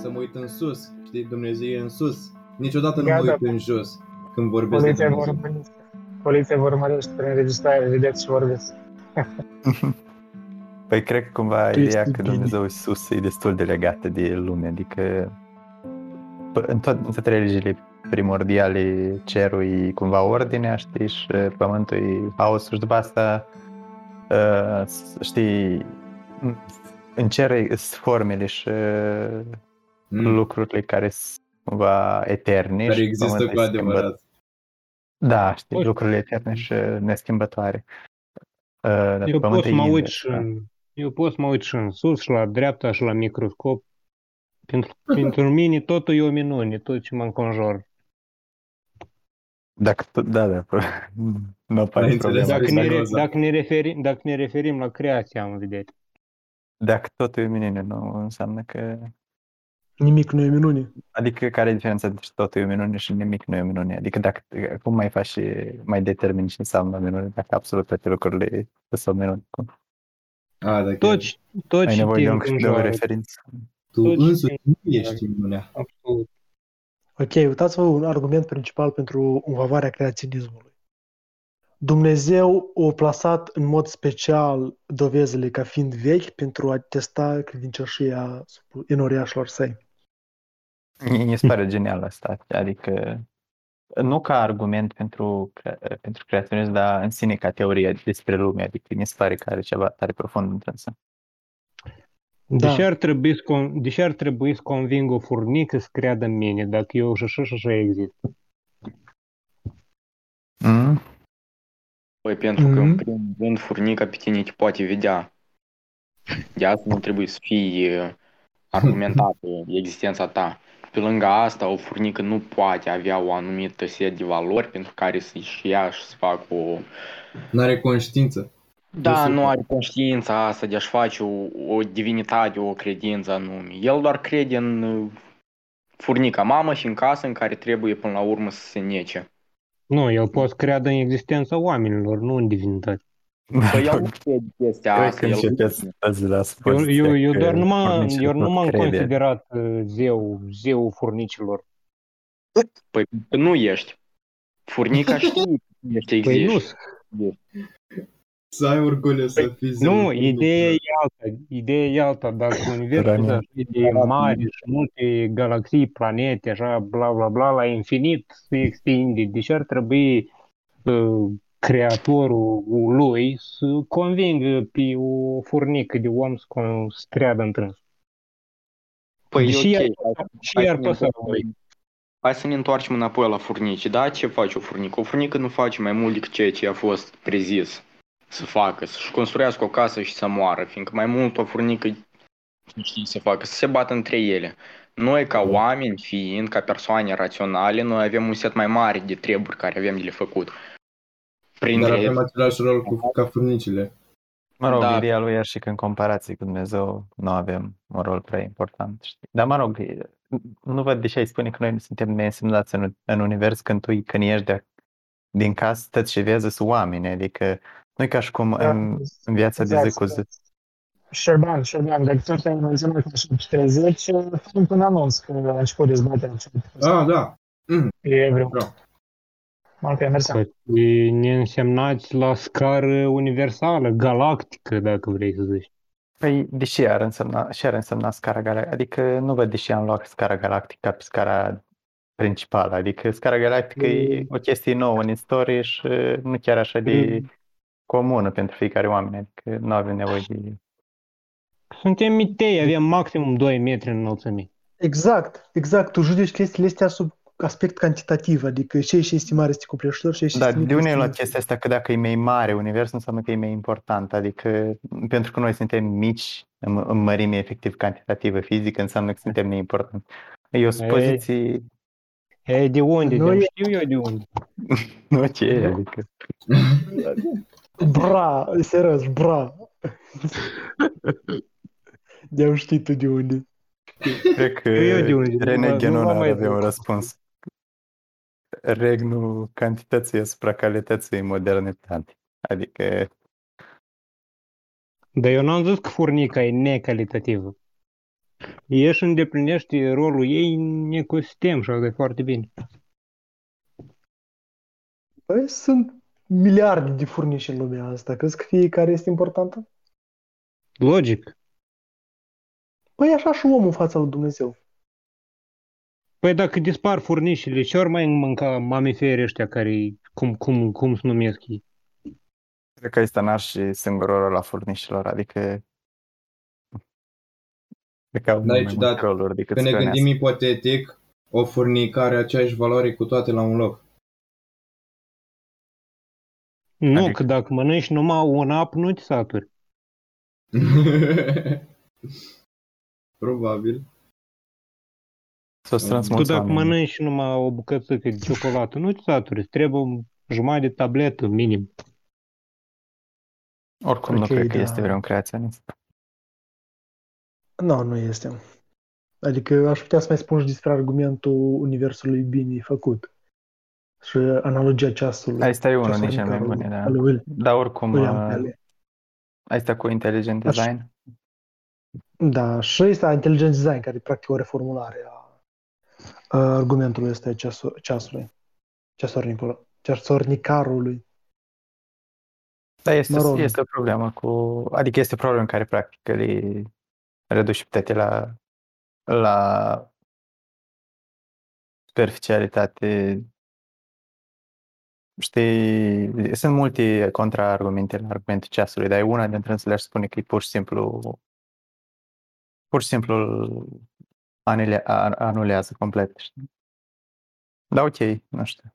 să mă uit în sus, știi, Dumnezeu e în sus. Niciodată nu Gata. mă uit în jos când vorbesc de Poliția vă Dumnezeu. urmărește. Poliția vă urmărește prin înregistrare, vedeți și vorbiți. Păi cred că cumva Tu ideea ești că bine. Dumnezeu e sus e destul de legată de lume, adică p- în, tot, în toate religiile primordiale cerul e cumva ordinea, știi, și pământul e haosul și după asta uh, s- știi în cer e- sunt formele și uh, Mm, lucrurile care sunt cumva eterne Care și există pământul cu e schimbat- adevărat. Da, știi, Poți- lucrurile eterne și neschimbătoare. Uh, dar Eu pot pământul să mă e uit invers, și da. în, eu pot să mă uit și în sus, și la dreapta, și la microscop. Pentru, pentru mine totul e o minune, tot ce mă înconjur. Dacă tu, da, da, pro- nu apare Ai problema. înțeles? Dacă ne, re- Zaragoza. dacă, ne referim, dacă ne referim la creația, am vedere. Dacă totul e minune, nu înseamnă că... Nimic nu e minune. Adică care e diferența între totul e minune și nimic nu e minune? Adică dacă, cum mai faci și mai determini ce înseamnă minune, dacă absolut toate lucrurile sunt minune? Cum? A, dacă Tot, tot Ai ce nevoie te de, un, de o înconjoară. referință. tu tot ce însuți te nu ești minunea. Absolut. Ok, uitați-vă un argument principal pentru în favoarea creaționismului. Dumnezeu a plasat în mod special dovezile ca fiind vechi pentru a testa credincioșia enoriașilor săi. Mi mi se pare genial asta. Adică nu ca argument pentru, cre- pentru creaționism, dar în sine ca teorie despre lume. Adică mi se pare că are ceva tare profund întrânsă. Deși, Da. ar trebui să, con- deși ar trebui să conving o furnică să creadă în mine, dacă eu și așa și așa exist. Mm? Păi pentru că, în Mhm. primul rând, furnica pe tine te poate vedea. De asta nu trebuie să fii uh, argumentată existența ta. Pe lângă asta, o furnică nu poate avea o anumită set de valori pentru care să-și ia și să facă o... N-are conștiință. Da, super. nu are conștiința asta de a-și face o, o divinitate, o credință anume. El doar crede în uh, furnica mamă și în casă în care trebuie până la urmă să se nece. Nu, el poate să creadă în existența oamenilor, nu în divinitate. Păi el nu crede chestia Cred asta. că El începeți azi la Eu, supoziția eu, eu că doar nu m-am, furnicile eu nu pot m-am crede. considerat uh, zeu, zeu furnicilor. Păi că nu ești. Furnica știe că ești Păi nu, existi. Să ai orgoliu să fii zeu. nu, ideea e alta. Ideea e alta. Dacă universul Rania. e așa de mare și multe galaxii, planete, așa, bla, bla, bla, la infinit se extinde. Deci ar trebui uh, creatorul lui să convingă pe o furnică de om să, con- să creadă într Păi Și e ok. ea- Hai- Și hai iar să ne păsa întoarcem- lui. Hai să ne întoarcem înapoi la furnici. Da, ce face o furnică? O furnică nu face mai mult decât ceea ce a fost prezis să facă, să-și construiască o casă și să moară, fiindcă mai mult o furnică nu știe să facă, să se bată între ele. Noi, ca oameni, fiind, ca persoane raționale, noi avem un set mai mare de treburi care avem de le făcut. Dar Printre avem același rol cu, ca furnicile. Mă rog, Da. ideea lui e și că în comparație cu Dumnezeu nu avem un rol prea important. Știi? Dar mă rog, e- nu văd de ce ai spune că noi nu suntem neînsemnați în, în univers când tu când ești de, din casă, stăți și vezi sunt oameni. Adică nu e ca și cum Da, în, în viața de zi cu zi. Șerban, Șerban, dacă tot ai menționat că și 30, facem un anunț că a început dezbaterea. Ah, da. E vreo. Da. Ok, mersi. Păi, ne însemnați la scară universală, galactică, dacă vrei să zici. Păi, de ce ar însemna, ce ar însemna scara galactică? Adică nu văd de ce am luat scara galactică pe scara principală. Adică scara galactică e o chestie nouă în istorie și nu chiar așa de comună pentru fiecare oameni. Adică nu avem nevoie de... Suntem mitei, avem maximum 2 metri în înălțime. Exact, exact. Tu judeci chestiile astea sub aspect cantitativ, adică ce și este mare este copleșitor, ce este Da, mic de unde ai este luat mic. chestia asta că dacă e mai mare universul înseamnă că e mai important? Adică pentru că noi suntem mici în, în mărime efectiv cantitativă fizică înseamnă că suntem neimportanți. E o supoziție... E, de unde? Noi- De știu eu de unde. Nu ce e, adică... Bra, serios, bra. De-am ști tu de unde. Cred că Eu de unde? Nu René mă- nu Ghenon mă ar mai avea un duc. răspuns. Regnul cantității asupra calității în modernitate. Adică, Dar eu n-am zis că furnica e necalitativă. Ea își îndeplinește rolul ei în ecosistem și asta e foarte bine. Păi sunt miliarde de furniși în lumea asta. Crezi că fiecare este importantă? Logic. Păi așa și omul în fața lui Dumnezeu. Păi dacă dispar furnișile, ce ori mai mânca mamiferii ăștia care, cum, cum, cum se numesc ei? Cred că ăsta n-ar și singurul rol la furnișilor, adică Cred că au Da, mult e mai ciudat. multe roluri decât Când ne să gândim ipotetic, o furnică are aceeași valoare cu toate la un loc. Nu, Adică- că dacă mănânci numai un ap, nu te saturi. Probabil. Să-ți Tu Tu transmuți dacă oamenii. mănânci numai o bucățică de ciocolată, nu te saturi. Îți trebuie un jumătate de tabletă, minim. Oricum nu Ok, cred că da. este vreun creaționist. Nu, nu este. Adică aș putea să mai spun și despre argumentul universului bine făcut. Și analogia ceasului. Asta e unul ceasul din cele mai Nicarului, bune, da. al lui Will- Dar oricum, William uh, Paley. asta cu intelligent Așa. design, Da, și este intelligent design, care e practic o reformulare a, a argumentului ăsta ceasul, ceasului. Ceasornicul, ceasornicarului. da, este, Mă rog. este o problemă cu, adică este o problemă care practic le reduce puterea la, la superficialitate. Știi, sunt multe contraargumente la argumentul ceasului, dar e una dintre ele aș spune că e pur și simplu pur și simplu îl anule, a- anulează complet. Știi? Da, ok, nu știu.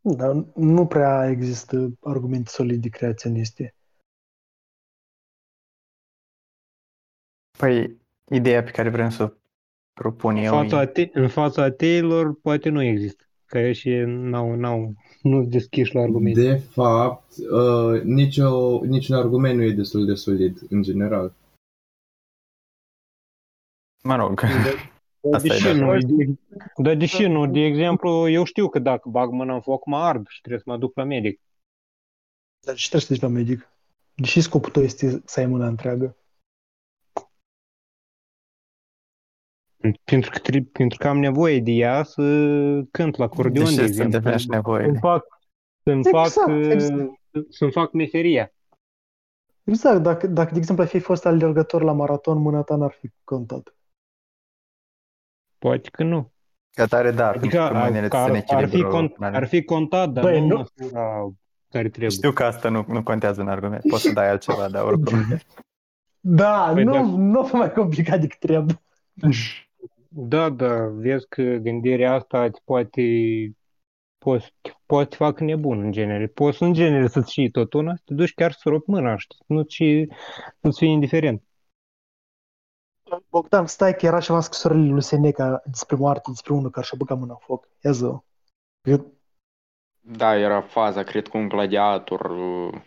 Dar nu prea există argumente solide creaționiste. Păi, ideea pe care vrem să o propun În eu fața, e, ate- în fața ateilor poate nu există. Că ei și n-au, n-au, nu deschiși la argumente. De fapt, uh, nicio, niciun argument nu e destul de solid, în general. Mă rog, Dar Asta e deși de nu, acord. de, dar deși nu, de exemplu, eu știu că dacă bag mâna în foc mă ard și trebuie să mă duc la medic. Dar ce trebuie să te duci la medic? Deși scopul tău este să ai mâna întreagă. Pentru că, tri- pentru că am nevoie de ea să cânt la acordeon, de de ce să exemplu. îndeplinești nevoile? Să-mi fac, să-mi Exact, fac, exact. uh, să-mi fac meseria. Exact, dacă, dacă de exemplu ai fi fost alergător la maraton, mâna ta n-ar fi contat. Poate că nu. Ca tare, da, Adică pentru că ar, mâinile că sunt în ar, ar, fi, echilibru. con, ar fi contat, dar Băi, nu, nu- în măsura care trebuie. Știu că asta nu, nu contează în argument. Poți să dai altceva, dar oricum. Da, Păi nu, dacă- nu o mai complicat decât trebuie. Da, da, vezi că gândirea asta te poate, poți, poate te fac nebun în genere. Poți în genere să-ți știi tot una, să te duci chiar să rupi mâna, știi? Nu și nu-ți fii indiferent. Bogdan, stai că era ceva în scrisorile lui Seneca despre moarte, despre unul care și-a băgat mâna în foc. Ia zi Eu, Da, era faza, cred că un gladiator, uh,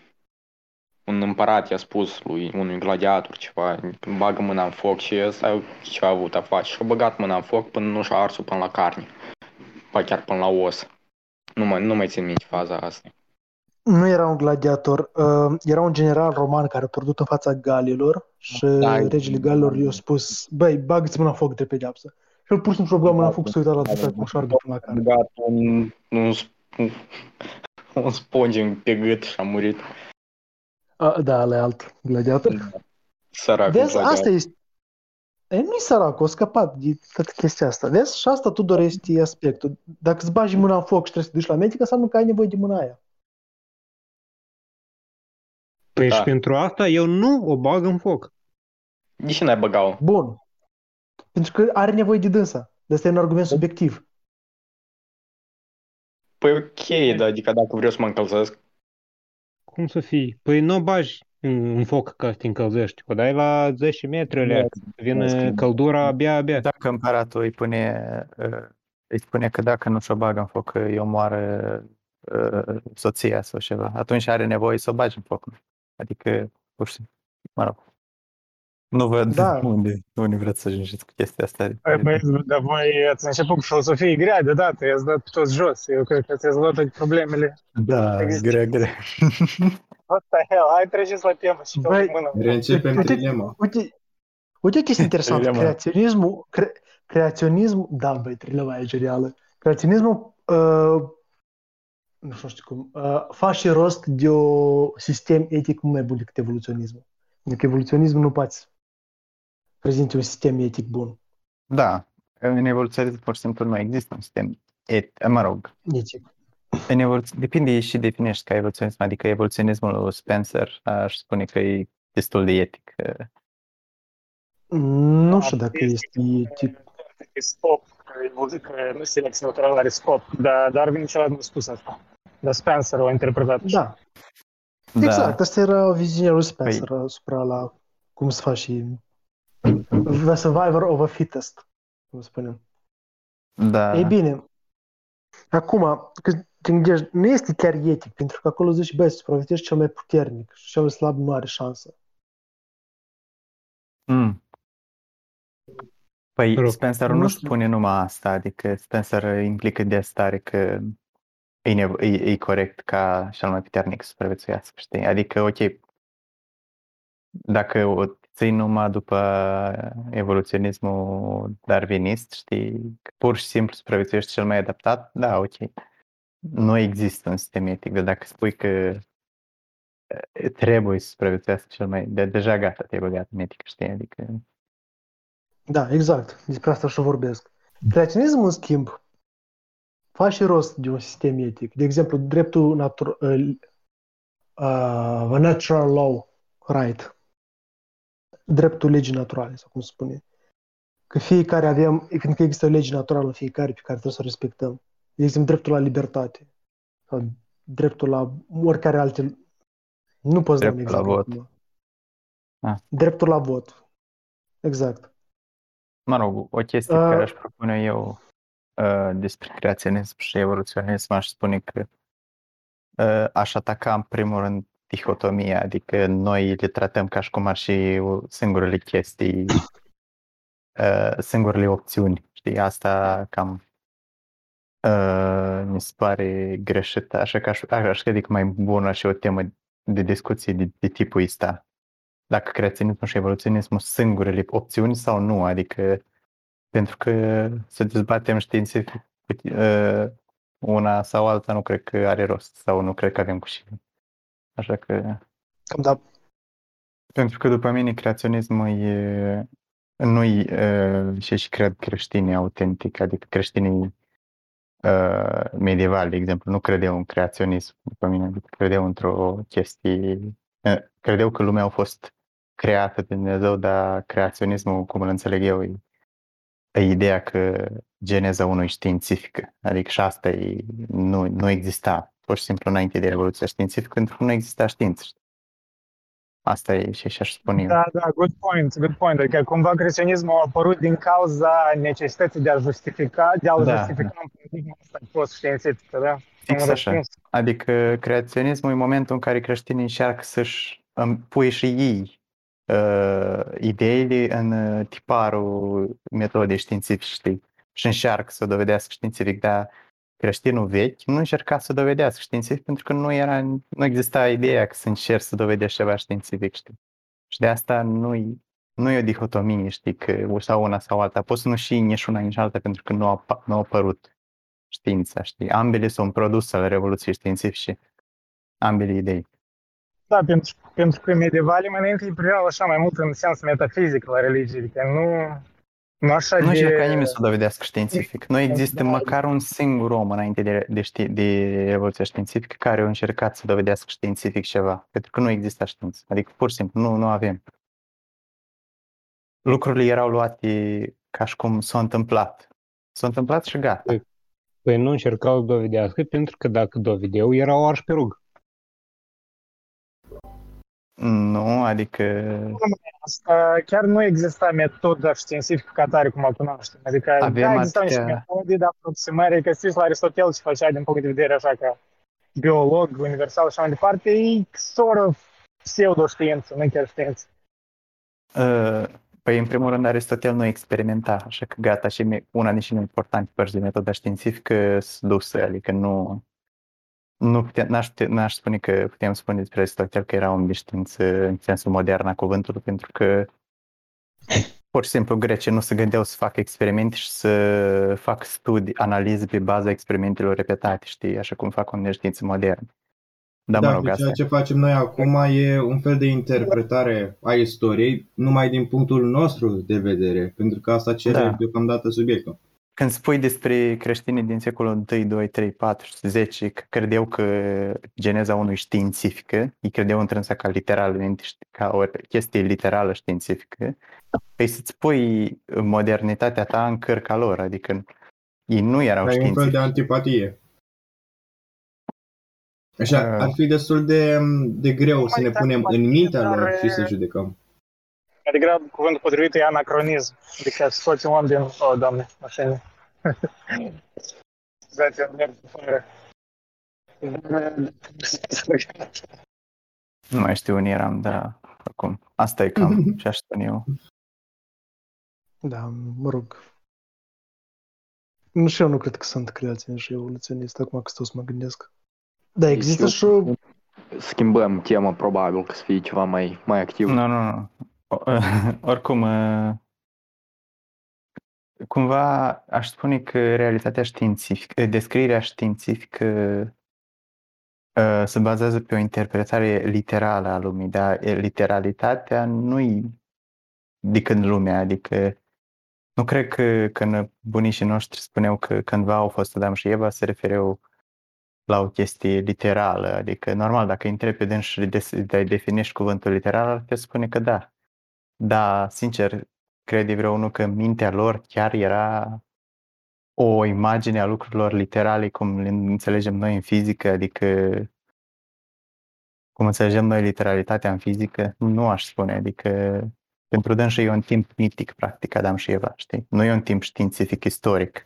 un împărat i-a spus lui unui gladiator ceva, bagă mâna în foc și ăsta ce a avut a face. Și-a băgat mâna în foc până nu și-a ars până la carne. Ba chiar până la os. Nu mai, nu mai țin minte faza asta. Nu era un gladiator, uh, era un general roman care a pierdut în fața galilor și Da, regele galilor i-a spus, băi, bagă-ți mâna în foc de pedeapsă. Și el pur și simplu și-a băgat mâna în foc, s-a uitat la după cum și-a ardut până la A carne. băgat un, un, sp- un sponge pe gât și a murit. A, da, ăla e alt gladiator. Săracul Vezi, gladiator. asta este. E, nu-i sărac, a scăpat de toată chestia asta. Vezi? Și asta tu dorești aspectul. Dacă îți bagi mâna în foc și trebuie să te duci la medic, înseamnă că ai nevoie de mâna aia. Păi Da. și pentru asta eu nu o bag în foc. De ce n-ai băgat Bun. Pentru că are nevoie de dânsa. De asta e un argument subiectiv. Păi ok, dar adică dacă vreau să mă încălzesc, Cum să fii? Păi nu o bagi în, în foc ca să te încălzești. O dai la 10 metri, alea, vine căldura abia, abia. Dacă împăratul îi pune, uh, îi spune că dacă nu și-o bagă în foc, îi omoară uh, soția sau ceva, atunci are nevoie să o bagi în foc. Adică, pur și simplu, mă rog. Nu văd Da. unde, unde vreți să ajungeți cu chestia asta. Păi, băieți, dar voi ați început cu filosofie grea deodată, i-ați dat pe toți jos. Eu cred că ați rezolvat toate problemele. Da, Există. grea, grea. What the hell? Hai treceți la temă și Băi, pe mână. Reîncepem Uite- trilema. Uite, Uite o chestie interesantă. Trilema. Creaționismul, cre, creaționismul, da, băi, trilema e genială. Creaționismul, uh, nu știu cum, uh, face rost de un sistem etic mult mai bun decât evoluționismul. Pentru că evoluționismul nu poate să prezinte un sistem etic bun. Da, în evoluționism pur și simplu nu există un sistem et, mă rog, Etic. în evoluție, depinde și definești ca evoluționism, adică evoluționismul lui Spencer aș spune că e destul de etic. Nu știu dacă este etic. E scop, că, evolu- că nu selecția naturală are scop, dar Darwin niciodată nu a spus asta. Dar Spencer o interpretat. Da, Da, exact. Asta era viziunea lui Spencer asupra la cum se face The Survivor of a Fittest, cum spunem. da, Ei bine, acum, când te gândești, nu este chiar etic, pentru că acolo zici, băi, supraviețuiești cel mai puternic și cel mai slab nu are șansă. Mm. Păi Rog. Spencer Nu nu știu. spune numai asta, adică Spencer implică de stare că e, nevo- e, e corect ca cel mai puternic să supraviețuiască, știi? Adică, ok, dacă o ții numai după evoluționismul darwinist, știi, că pur și simplu supraviețuiești cel mai adaptat, da, ok. Nu există un sistem etic, dar dacă spui că e, trebuie să supraviețuiască cel mai... De, deja gata, te-ai băgat în etică, știi? Adică... Da, exact. Despre asta și vorbesc. Creaționismul, în schimb, face rost de un sistem etic. De exemplu, dreptul natur- uh, uh, natural law right. Dreptul legii naturale, sau cum se spune. Că fiecare avem, fiindcă există o lege naturală în fiecare pe care trebuie să o respectăm. De exemplu, dreptul la libertate. Sau dreptul la oricare alte... Nu poți da un Dreptul la exemplu vot. acum. Ah. Dreptul la vot. Exact. Mă rog, o chestie Uh, pe care aș propune eu uh, despre creaționism și evoluționism, aș spune că uh, aș ataca în primul rând dihotomia, adică noi le tratăm ca și cum ar și singurele chestii, uh, singurele opțiuni, știi, asta cam uh, mi se pare greșit, așa că aș, aș crede că mai bună și o temă de discuție de, de tipul ăsta. Dacă creaționismul și evoluționismul sunt singurele opțiuni sau nu, adică pentru că să dezbatem științific uh, una sau alta nu cred că are rost sau nu cred că avem cu și. Așa că, Cam da. pentru că după mine creaționismul e, nu e și și cred creștinii autentic, adică creștinii uh, medievali, de exemplu, nu credeau în creaționism, după mine, adică credeau într-o chestie, uh, credeau că lumea a fost creată de Dumnezeu, dar creaționismul, cum îl înțeleg eu, e, e ideea că geneza unui științifică, adică și asta e, nu, nu exista, pur și simplu înainte de revoluția științifică, pentru că nu exista știință. știi? Asta e și și aș spune eu. Da, da, good point, good point. Adică cumva creaționismul a apărut din cauza necesității de a justifica, de a-l Da, justifica în paradigma asta post-științifică, da? Fix Un așa. răspuns. Adică creaționismul e momentul în care creștinii încearcă să-și pui și ei uh, ideile în uh, tiparul metodei științifice, știi? Și încearcă să o dovedească științific, dar creștinul vechi nu încerca să dovedească științific pentru că nu era, nu exista ideea că să încerci să dovedești ceva științific, știi? Și de asta nu nu e o dihotomie, știi, că sau una sau alta. Poți să nu și nici una, nici alta pentru că nu a, apa- nu a apărut știința, știi? Ambele sunt produs al Revoluției Științifice, ambele idei. Da, pentru, pentru că medievale mai înainte îi priveau așa mai mult în sens metafizic la religie, adică nu, nu așa Nu de... încerca nimeni să o dovedească științific. Nu există Da. măcar un singur om înainte de, de, ști, de Revoluția Științifică care a încercat să dovedească științific ceva, pentru că nu exista știință. Adică pur și simplu nu, nu avem. Lucrurile erau luate ca și cum s-a întâmplat. S-a întâmplat și gata. Păi nu încercau să dovedească, pentru că dacă dovedeau, erau arși pe rug. Nu, adică Asta chiar nu exista metoda științifică ca tare cum o cunoaștem. Adică Avem da, existau niște atâtea- metode de aproximare, că știți la Aristotel ce făcea din punct de vedere așa ca biolog, universal și așa mai departe, e sort of pseudo-știință, nu chiar știință. Uh, Păi, în primul rând, Aristotel nu experimenta, așa că gata, și me- una din cele mai importante părți de metoda științifică sunt duse, adică nu, nu putem, n-aș, pute- n-aș spune că putem spune despre Aristotel că era om de știință în sensul modern a cuvântului, pentru că pur și simplu grecii nu se gândeau să facă experimente și să facă studii, analize pe baza experimentelor repetate, știi, așa cum fac în știință modernă. Da, mă Da, rog, deci asta ceea ce facem noi acum e un fel de interpretare a istoriei, numai din punctul nostru de vedere, pentru că asta cere Da. deocamdată subiectul. Când spui despre creștinii din secolul 1, 2, 3, 4 și 10 că credeau că geneza unui științifică, ei credeau întrânsa ca literalmente, ști- ca o chestie literală științifică, păi să-ți pui modernitatea ta în cărca lor, adică ei nu erau Dar e un fel de științifici. antipatie. Așa, Ah. ar fi destul de, de greu să ne punem în mintea lor și să judecăm. Mai degrabă cuvântul potrivit e anacronism. Adică scoți un om din... O, doamne, mașină. Scuzați, am mers fără. Nu mai știu unde eram, dar acum. Asta e cam ce aș spune eu. Da, mă rog. Nu și eu nu cred că sunt creații și evoluționist, acum că stau să mă gândesc. Da, există și o... Schimbăm tema probabil ca să fie ceva mai, mai activ. Nu, nu, nu. O- Oricum, uh, cumva aș spune că realitatea științifică, descrierea științifică uh, se bazează pe o interpretare literală a lumii, dar literalitatea nu-i decât lumea, adică nu cred că când bunicii noștri spuneau că cândva au fost Adam și Eva, se refereau la o chestie literală, adică normal, dacă îi întrebi pe dâns și îi definești cuvântul literal, ar putea spune că da. Dar, sincer, crede vreunul că mintea lor chiar era o imagine a lucrurilor literale cum le înțelegem noi în fizică, adică cum înțelegem noi literalitatea în fizică, nu aș spune, adică pentru dânsul e un timp mitic, practic, Adam și Eva, știi? Nu e un timp științific, istoric.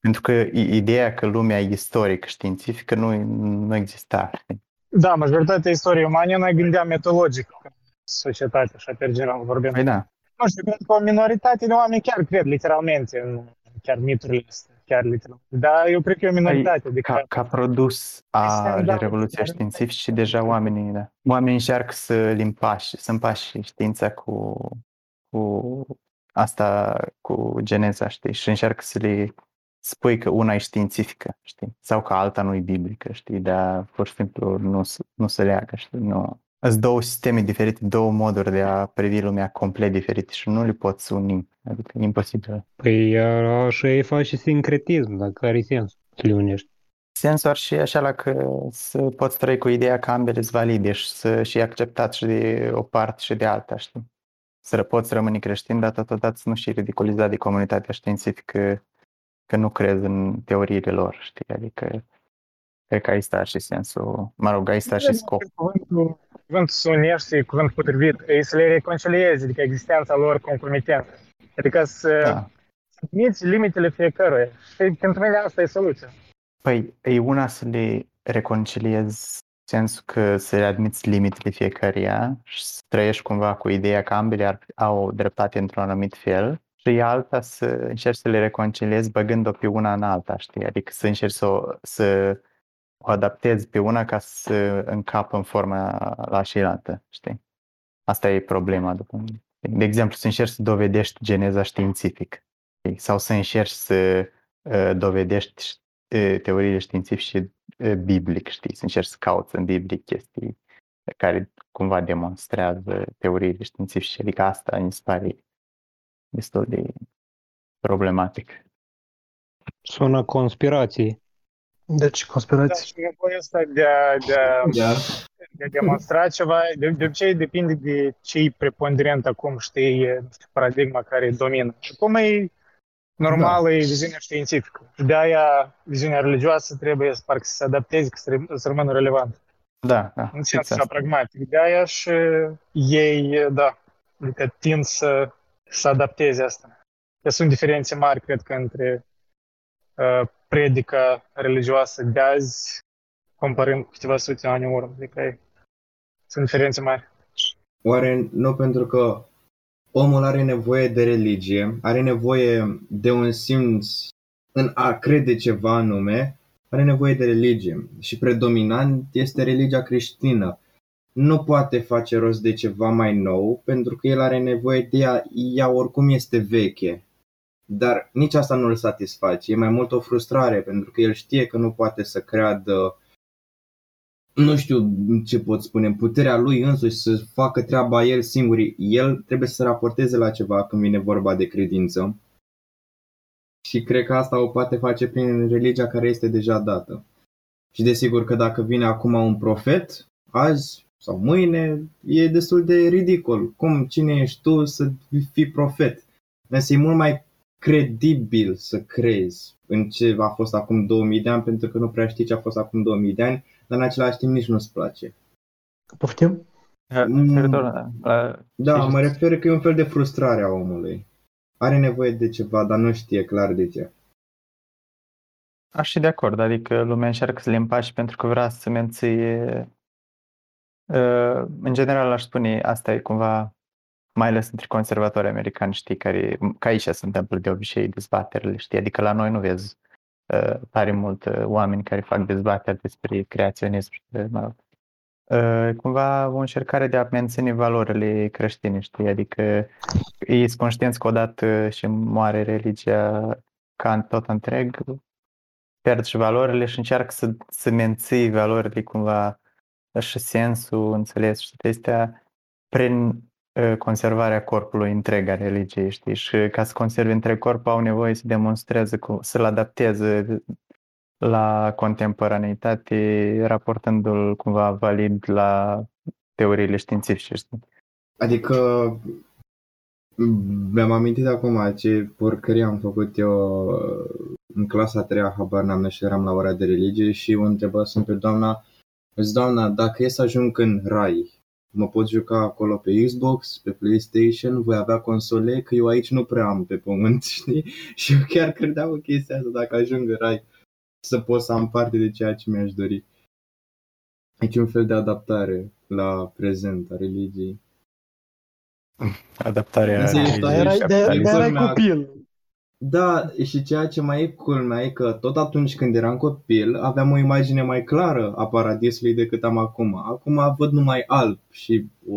Pentru că i- ideea că lumea e istoric științifică nu, nu exista. Știi? Da, majoritatea istoriei umane noi gândeam metodologic ca societate, așa pe general vorbim. Păi da, Nu știu, cred că o minoritate de oameni chiar cred literalmente în chiar miturile astea, chiar literal. Dar eu cred că e o minoritate. Adică, ca, ca produs a Este, da, Revoluției da. Științifice și deja oamenii, da. oamenii încearcă să limpași, să împași știința cu, cu asta, cu geneza, știi, și încearcă să le spui că una e științifică, știi, sau că alta nu e biblică, știi, dar pur și simplu nu, se- nu se leagă, știi, nu. Sunt două sisteme diferite, două moduri de a privi lumea complet diferite și nu le poți uni, adică e imposibil. Păi a- așa e face sincretism, dacă are sens să le unești. Sensul ar și așa la că să poți trăi cu ideea că ambele sunt valide și să și acceptat și de o parte și de alta, știi? Să poți rămâne creștin, dar totodată să nu și ridiculizat de comunitatea științifică că nu crezi în teoriile lor, știi? Adică cred că aici sta și sensul, mă rog, aici sta și scopul. Cuvântul, cuvântul să unești, cuvântul potrivit, e să le reconciliezi, adică existența lor concomitentă. Adică să Da. să admiți limitele fiecăruia. Și pentru mine asta e soluția. Păi, e una să le reconciliezi sensul că să le admiți limitele fiecăruia și să trăiești cumva cu ideea că ambele ar, au dreptate într-un anumit fel și e alta să încerci să le reconciliezi băgând-o pe una în alta, știi? Adică să încerci să o, să o adaptezi pe una ca să încapă în forma la cealaltă, știi? Asta e problema, după mine. De exemplu, să încerci să dovedești geneza științifică știi? sau să încerci să uh, dovedești uh, teoriile științifice uh, biblic, știi? Să încerci să cauți în Biblie chestii care cumva demonstrează teoriile științifice. Adică asta mi se pare destul de problematic. Sună conspirații. Deci, Da, conspirații. și nevoia asta de a, de a, Iar, de a demonstra ceva, de, de obicei depinde de ce e preponderent acum, știi, nu știu, paradigma care domină. Acum e normală e viziunea științifică. Și de aia viziunea religioasă trebuie să parcă să se adapteze, să, ră- să rămână relevant. Da, da. În fix sens așa asta. pragmatic. De aia și ei, da, adică tind să, să adapteze asta. Că sunt diferențe mari, cred că, între uh, predica religioasă de azi, comparând cu câteva sute de ani în urmă. Adică e- sunt diferențe mari. oare nu pentru că omul are nevoie de religie, are nevoie de un simț în a crede ceva anume, are nevoie de religie și predominant este religia creștină. nu poate face rost de ceva mai nou pentru că el are nevoie de ea, ea oricum este veche. Dar nici asta nu îl satisface, e mai mult o frustrare pentru că el știe că nu poate să creadă nu știu ce pot spune, puterea lui însuși să facă treaba el singur. El trebuie să se raporteze la ceva când vine vorba de credință. Și cred că asta o poate face prin religia care este deja dată. Și desigur că dacă vine acum un profet, azi sau mâine, e destul de ridicol. Cum, cine ești tu să fii profet? Însă e mult mai credibil să crezi în ce a fost acum 2000 de ani, pentru că nu prea știi ce a fost acum 2000 de ani, dar în același timp nici nu-ți place. Poftim? Mm. Da, mă refer că e un fel de frustrare a omului. Are nevoie de ceva, dar nu știe clar de ce. Aș fi de acord, adică lumea încearcă să le împaci pentru că vrea să menții... Uh, în general aș spune, asta e cumva, mai ales între conservatori americani, știi, care, ca aici se întâmplă de obicei dezbaterile, știi, adică la noi nu vezi uh, tare mult uh, oameni care fac dezbateri despre creaționism și mă rog. Cumva o încercare de a menține valorile creștine, știi, adică ei sunt conștienți că odată și moare religia ca tot întreg, pierd și valorile și încearcă să, să menții valorile cumva și sensul, înțeles și astea prin uh, conservarea corpului întreg a religiei, știi? Și ca să conserve întreg corpul au nevoie să demonstreze, să-l adapteze la contemporaneitate, raportându-l cumva valid la teoriile științifice, știi? Adică mi-am amintit acum ce porcărie am făcut eu în clasa a treia, habar n-am și eram la ora de religie și o întrebasem pe doamna, zis, doamna, dacă e să ajung în rai, mă pot juca acolo pe Xbox, pe PlayStation, voi avea console, că eu aici nu prea am pe pământ, știi? Și eu chiar credeam chestia asta, dacă ajung în rai, să pot să am parte de ceea ce mi-aș dori. Aici un fel de adaptare la prezent a religiei. Adaptarea religiei. Dar erai, de, de erai copil. Da, și ceea ce mai e culmea e că tot atunci când eram copil aveam o imagine mai clară a paradisului decât am acum. Acum văd numai alb și o,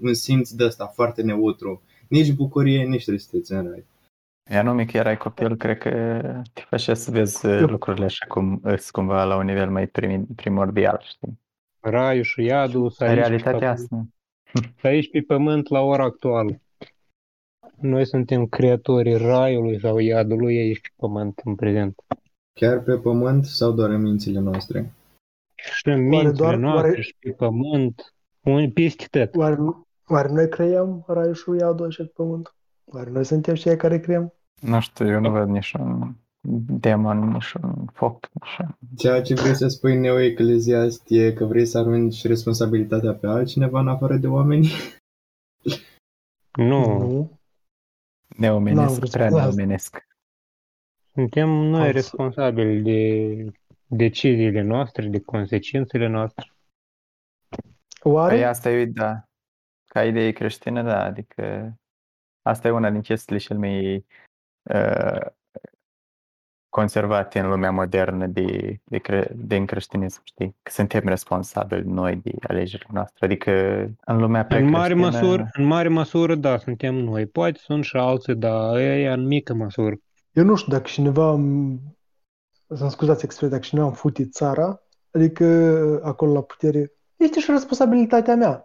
un simț de ăsta foarte neutru. Nici bucurie, nici tristețe în rai. Ea nu mic erai copil, cred că te face să vezi lucrurile așa cum îți cumva la un nivel mai primordial, știi? Raiul și iadul să Realitatea asta. aici pe pământ la ora actuală. Noi suntem creatorii raiului sau iadului aici pe pământ în prezent. Chiar pe pământ sau doar în mințile noastre? Și în mințile doar, noastre oare... și pe pământ, un peste tot. Oare, oare noi creăm raiul și iadul așa pe pământ? Oare noi suntem cei care creăm? Nu știu, eu nu văd niciun demon, niciun foc. Așa. Ceea ce vrei să spui neoecleziast e că vrei să arunci responsabilitatea pe altcineva în afară de oameni? Nu. nu. Neomenesc, prea neomenesc. Suntem noi Am responsabili de deciziile noastre, de consecințele noastre. Oare? Păi asta e, da. Ca idee creștină, da, adică asta e una din chestiile cel mai uh, conservate în lumea modernă de, de, cre, de creștinism, știi? Că suntem responsabili noi de alegerile noastre. Adică în lumea în mare, măsură, în mare măsură, da, suntem noi. Poate sunt și alții, dar e în mică măsură. Eu nu știu dacă cineva, să-mi scuzați expresia, dacă cineva am futit țara, adică acolo la putere, este și responsabilitatea mea.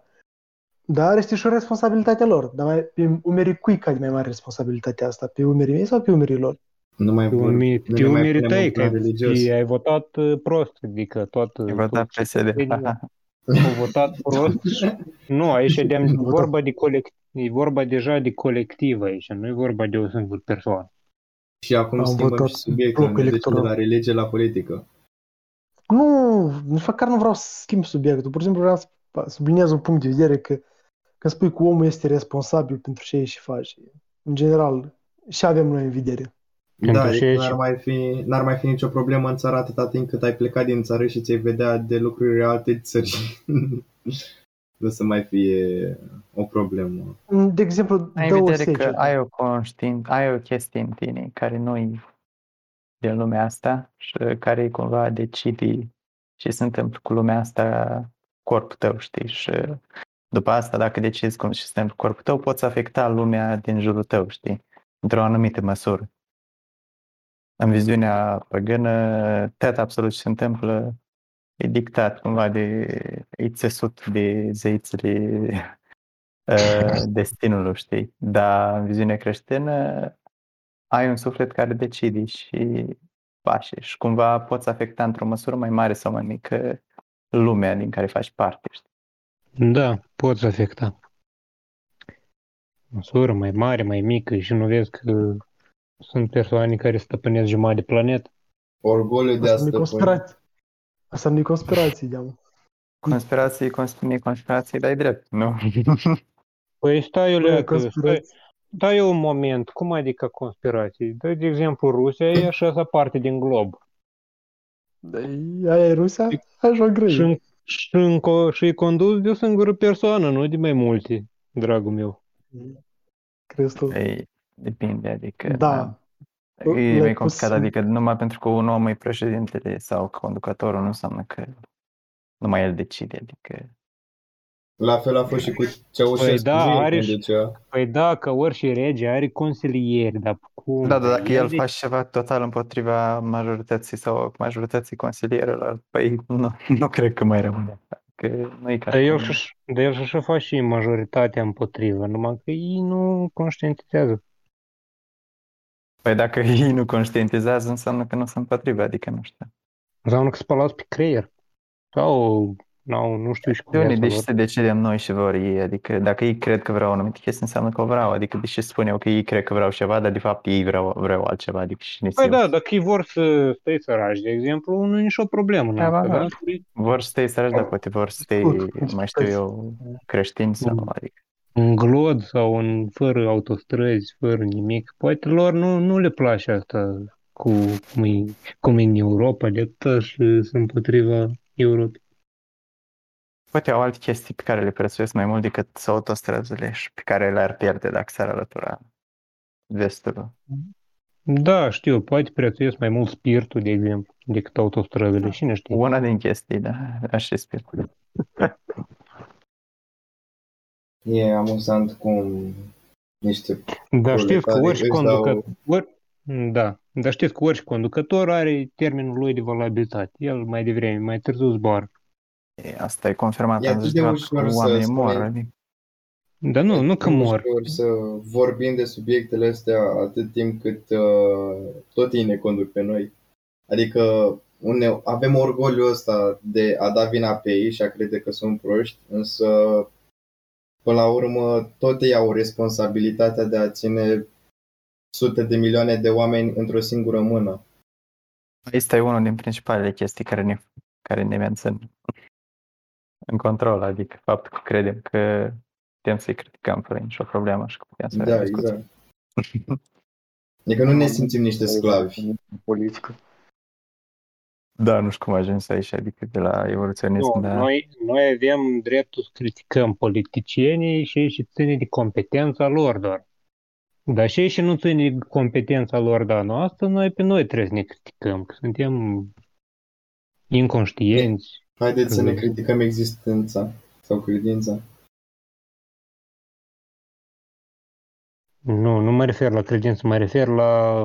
Dar este și o responsabilitatea lor. Dar mai, pe umerii cui cade mai mare responsabilitatea asta? Pe umerii mei sau pe umerii lor? Nu mai tu, mi, nu tu mai tăi, că ai votat uh, prost, adică toată... Ai votat PSD. Au votat prost. nu, aici e de, vorba, de colect, e vorba deja de colectiv aici, nu e vorba de o singură persoană. Și acum Am schimbăm și subiectul, ne de la religie la politică. Nu, nici măcar nu vreau să schimb subiectul, pur și simplu vreau să subliniez un punct de vedere că când spui că omul este responsabil pentru ce și face, în general, și avem noi în vedere. Da, adică n-ar, mai fi, n-ar mai fi nicio problemă în țară atâta timp cât ai plecat din țară și ți-ai vedea de lucruri alte țări. nu să mai fie o problemă. De exemplu, ai în vedere că ai o, conștient, ai o chestie în tine care nu e din lumea asta și care cumva decide ce se întâmplă cu lumea asta corpul tău, știi? Și după asta, dacă decizi cum și pentru corpul tău, poți afecta lumea din jurul tău, știi? Într-o anumită măsură. În viziunea păgână, tot absolut ce se întâmplă e dictat cumva de, e țesut de zeițele uh, destinului, știi? Dar în viziunea creștină ai un suflet care decide și pașe și cumva poți afecta într-o măsură mai mare sau mai mică lumea din care faci parte, știi? Da, poți afecta. Măsură mai mare, mai mică și nu vezi că sunt persoane care stăpânesc jumătate de planetă. Orgoliu de a Asta nu e stăpâni. conspirație. Asta nu e conspirație, deam. Conspirații, conspirații, conspirații, dar e drept, nu? Păi stai, Nu e Iulia, că stai, conspirație. dai un moment, cum adică conspirații? Dă, de exemplu, Rusia e așa parte din glob. Da, Aia e Rusia? Așa o Și, grăie. în- și, înco, și e condus de o singură persoană, nu de mai multe, dragul meu. Crezi tu? Ei, depinde, adică... Da. E Le-ai mai pus complicat, în- adică numai pentru că un om e președintele sau conducătorul nu înseamnă că numai el decide, adică... La fel a fost și cu Ceaușescu. Păi da, zi, are când și- zicea. Păi da, că orice rege are consilieri, dar cum? Da, dar dacă el de- face ceva total împotriva majorității sau majorității consilierilor, păi nu, nu cred că mai rămâne. Că nu e ca Dar el cum- și dar el și așa face și majoritatea împotrivă, numai că ei nu conștientizează. Păi dacă ei nu conștientizează, înseamnă că nu sunt împotriva, adică nu știu. Înseamnă că spălați pe creier. Sau, nu, nu știu și cu De unde, viața deși lor. să decidem noi și vor ei, adică dacă ei cred că vreau o anumită chestie, înseamnă că o vreau, adică deși spun eu că ei cred că vreau ceva, dar de fapt ei vreau, vreau altceva, adică și nici Păi eu. da, dacă ei vor să stai săraci, de exemplu, nu e nicio problemă în Da, asta, da, da? Vor să stai săraci, dar poate vor să stai, Scurt, mai știu eu, creștini sau, Mm. adică. În glod sau în fără autostrăzi, fără nimic. Poate lor nu, nu le place asta cu cum e, cum e în Europa, de atât și sunt împotriva Europei. Poate au alte chestii pe care le prețuiesc mai mult decât autostrăzile și pe care le-ar pierde dacă s-ar alătura vestul. Da, știu, poate prețuiesc mai mult spiritul, de exemplu, decât autostrăzile, cine știe. Una din chestii, da, așa sper. E amuzant cum niște Dar știți că proletari orice își conducător, dau- ori, da, dar știți că orice conducător are termenul lui de valabilitate. El mai devreme, mai târziu zboară. E, Asta e confirmat, E am atât zis de că ușor să oamenii spunem- mor. Adică. Dar nu, nu că E mor. ușor să vorbim de subiectele astea atât timp cât uh, tot ei ne conduc pe noi. Adică une, avem orgoliul ăsta de a da vina pe ei și a crede că sunt proști, însă până la urmă tot ei au responsabilitatea de a ține sute de milioane de oameni într-o singură mână. Asta e unul din principalele chestii care ne, care ne mențin în control, adică faptul că credem că putem să-i criticăm fără nicio problemă și că putem să Da, discuția. exact. Adică nu ne simțim niște sclavi. Politică. Da, nu știu cum a ajuns aici, adică de la evoluționism, Nu, da. noi, noi avem dreptul să criticăm politicienii și ei și ține de competența lor doar. Dar și ei și nu ține de competența lor, dar noastră, noi pe noi trebuie să ne criticăm, că suntem inconștienți. Haideți să ne Mhm. criticăm existența sau credința. Nu, nu mă refer la credință, mă refer la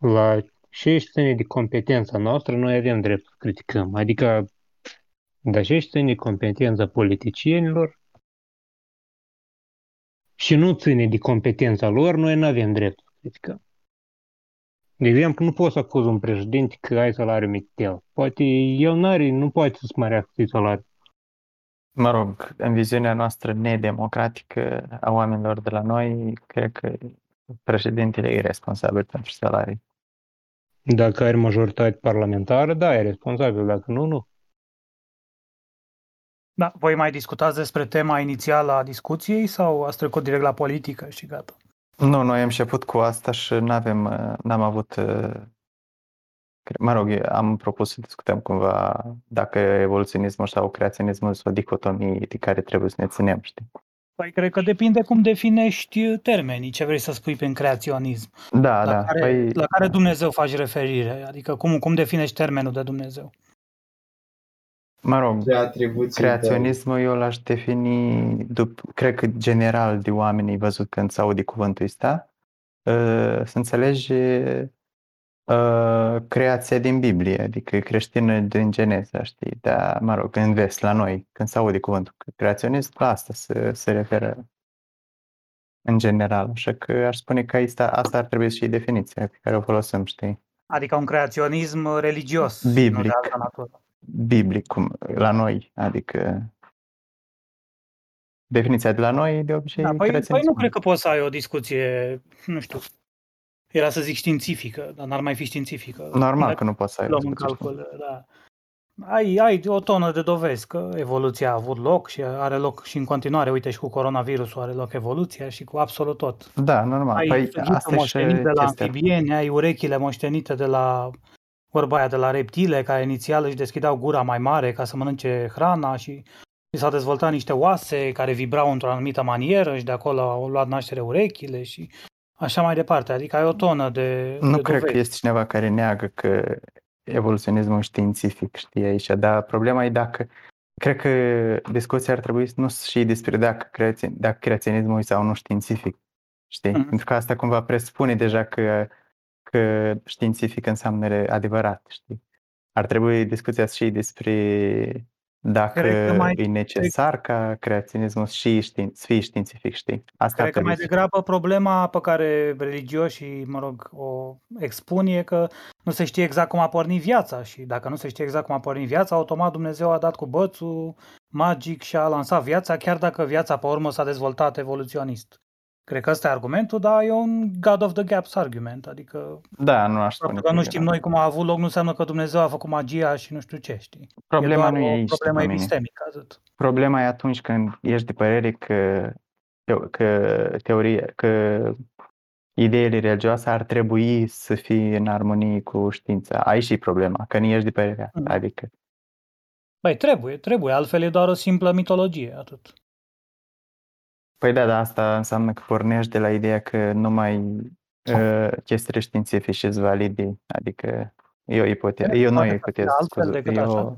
la ce ține de competența noastră, noi avem drept să criticăm. Adică, dar ce ține de competența politicienilor și nu ține de competența lor, noi nu avem drept să criticăm. De exemplu, nu poți să acuzi un președinte că ai salariu mitel. Poate el n-are, nu poate să-ți mărească salariul. Mă rog, în viziunea noastră nedemocratică a oamenilor de la noi, cred că președintele e responsabil pentru salarii. Dacă ai majoritate parlamentară, da, e responsabil. Dacă nu, nu. Da, voi mai discutați despre tema inițială a discuției sau ați trecut direct la politică și gata? Nu, noi am început cu asta și n-avem, n-am avut, cre- mă rog, eu am propus să discutăm cumva dacă evoluționismul sau creaționismul sunt o dicotomie de care trebuie să ne ținem, știi? Păi cred că depinde cum definești termenii, ce vrei să spui prin creaționism. Da, la, da, care, păi la care Dumnezeu faci referire, adică cum, cum definești termenul de Dumnezeu. Mă rog, Ce atribuții creaționismul eu l-aș defini, dup, cred că general de oamenii văzut când se aude cuvântul ăsta, uh, să înțelegi uh, creația din Biblie, adică creștină din Geneza, știi? Dar, mă rog, în vest, la noi, când se aude cuvântul creaționism, la asta se, se referă în general. Așa că aș spune că asta, asta ar trebui să fie definiția pe care o folosim, știi? Adică un creaționism religios, nu Biblic. de altă natură. Biblic, cum, la noi, adică definiția de la noi, de obicei, Da, păi, păi creaționism. nu cred că poți să ai o discuție, nu știu, era să zic științifică, dar n-ar mai fi științifică. Normal Dacă că nu poți să ai o luăm în discuție. calcul, da. Ai, ai o tonă de dovezi că evoluția a avut loc și are loc și în continuare. Uite, și cu coronavirusul are loc evoluția și cu absolut tot. Da, normal. Ai Păi săgetul asta e și moștenit de la chestia. amfibieni, ai urechile moștenite de la vorba aia de la reptile, care inițial își deschideau gura mai mare ca să mănânce hrana și li s-au dezvoltat niște oase care vibrau într-o anumită manieră și de acolo au luat naștere urechile și așa mai departe. Adică ai o tonă de, Nu de cred că dovezi. este cineva care neagă că evoluționismul științific, știi aici, dar problema e dacă cred că discuția ar trebui să nu și despre dacă, creați, dacă creaționismul e sau nu științific, știi? Mhm. Pentru că asta cumva presupune deja că, că științific înseamnă adevărat, știi? Ar trebui discuția să și despre dacă Cred că mai- e necesar ca creaționismul și știin, să fie științific, știi? Asta ar Cred că mai trebui să degrabă problema pe care religioșii, mă rog, o expun e că nu se știe exact cum a pornit viața și dacă nu se știe exact cum a pornit viața, automat Dumnezeu a dat cu bățul magic și a lansat viața, chiar dacă viața pe urmă s-a dezvoltat evoluționist. Cred că ăsta e argumentul, dar e un God of the Gaps argument, adică Da, nu aș spune faptul că nu e știm da. noi cum a avut loc nu înseamnă că Dumnezeu a făcut magia și nu știu ce, știi? Problema e doar nu e o aici, problemă după mine. epistemică, atât. Problema e atunci când ești de părere că, că teorie, că ideile religioase ar trebui să fie în armonie cu știința. Aici e problema, că nu ești de părere asta. Mhm. Adică, Băi, trebuie, trebuie, altfel e doar o simplă mitologie, atât. Păi da, da, asta înseamnă că pornești de la ideea că numai uh, chestiile științifice sunt valide. Adică e o ipoteză, eu nu o Poate să fie ipoteză, altfel scuze, decât e așa. o,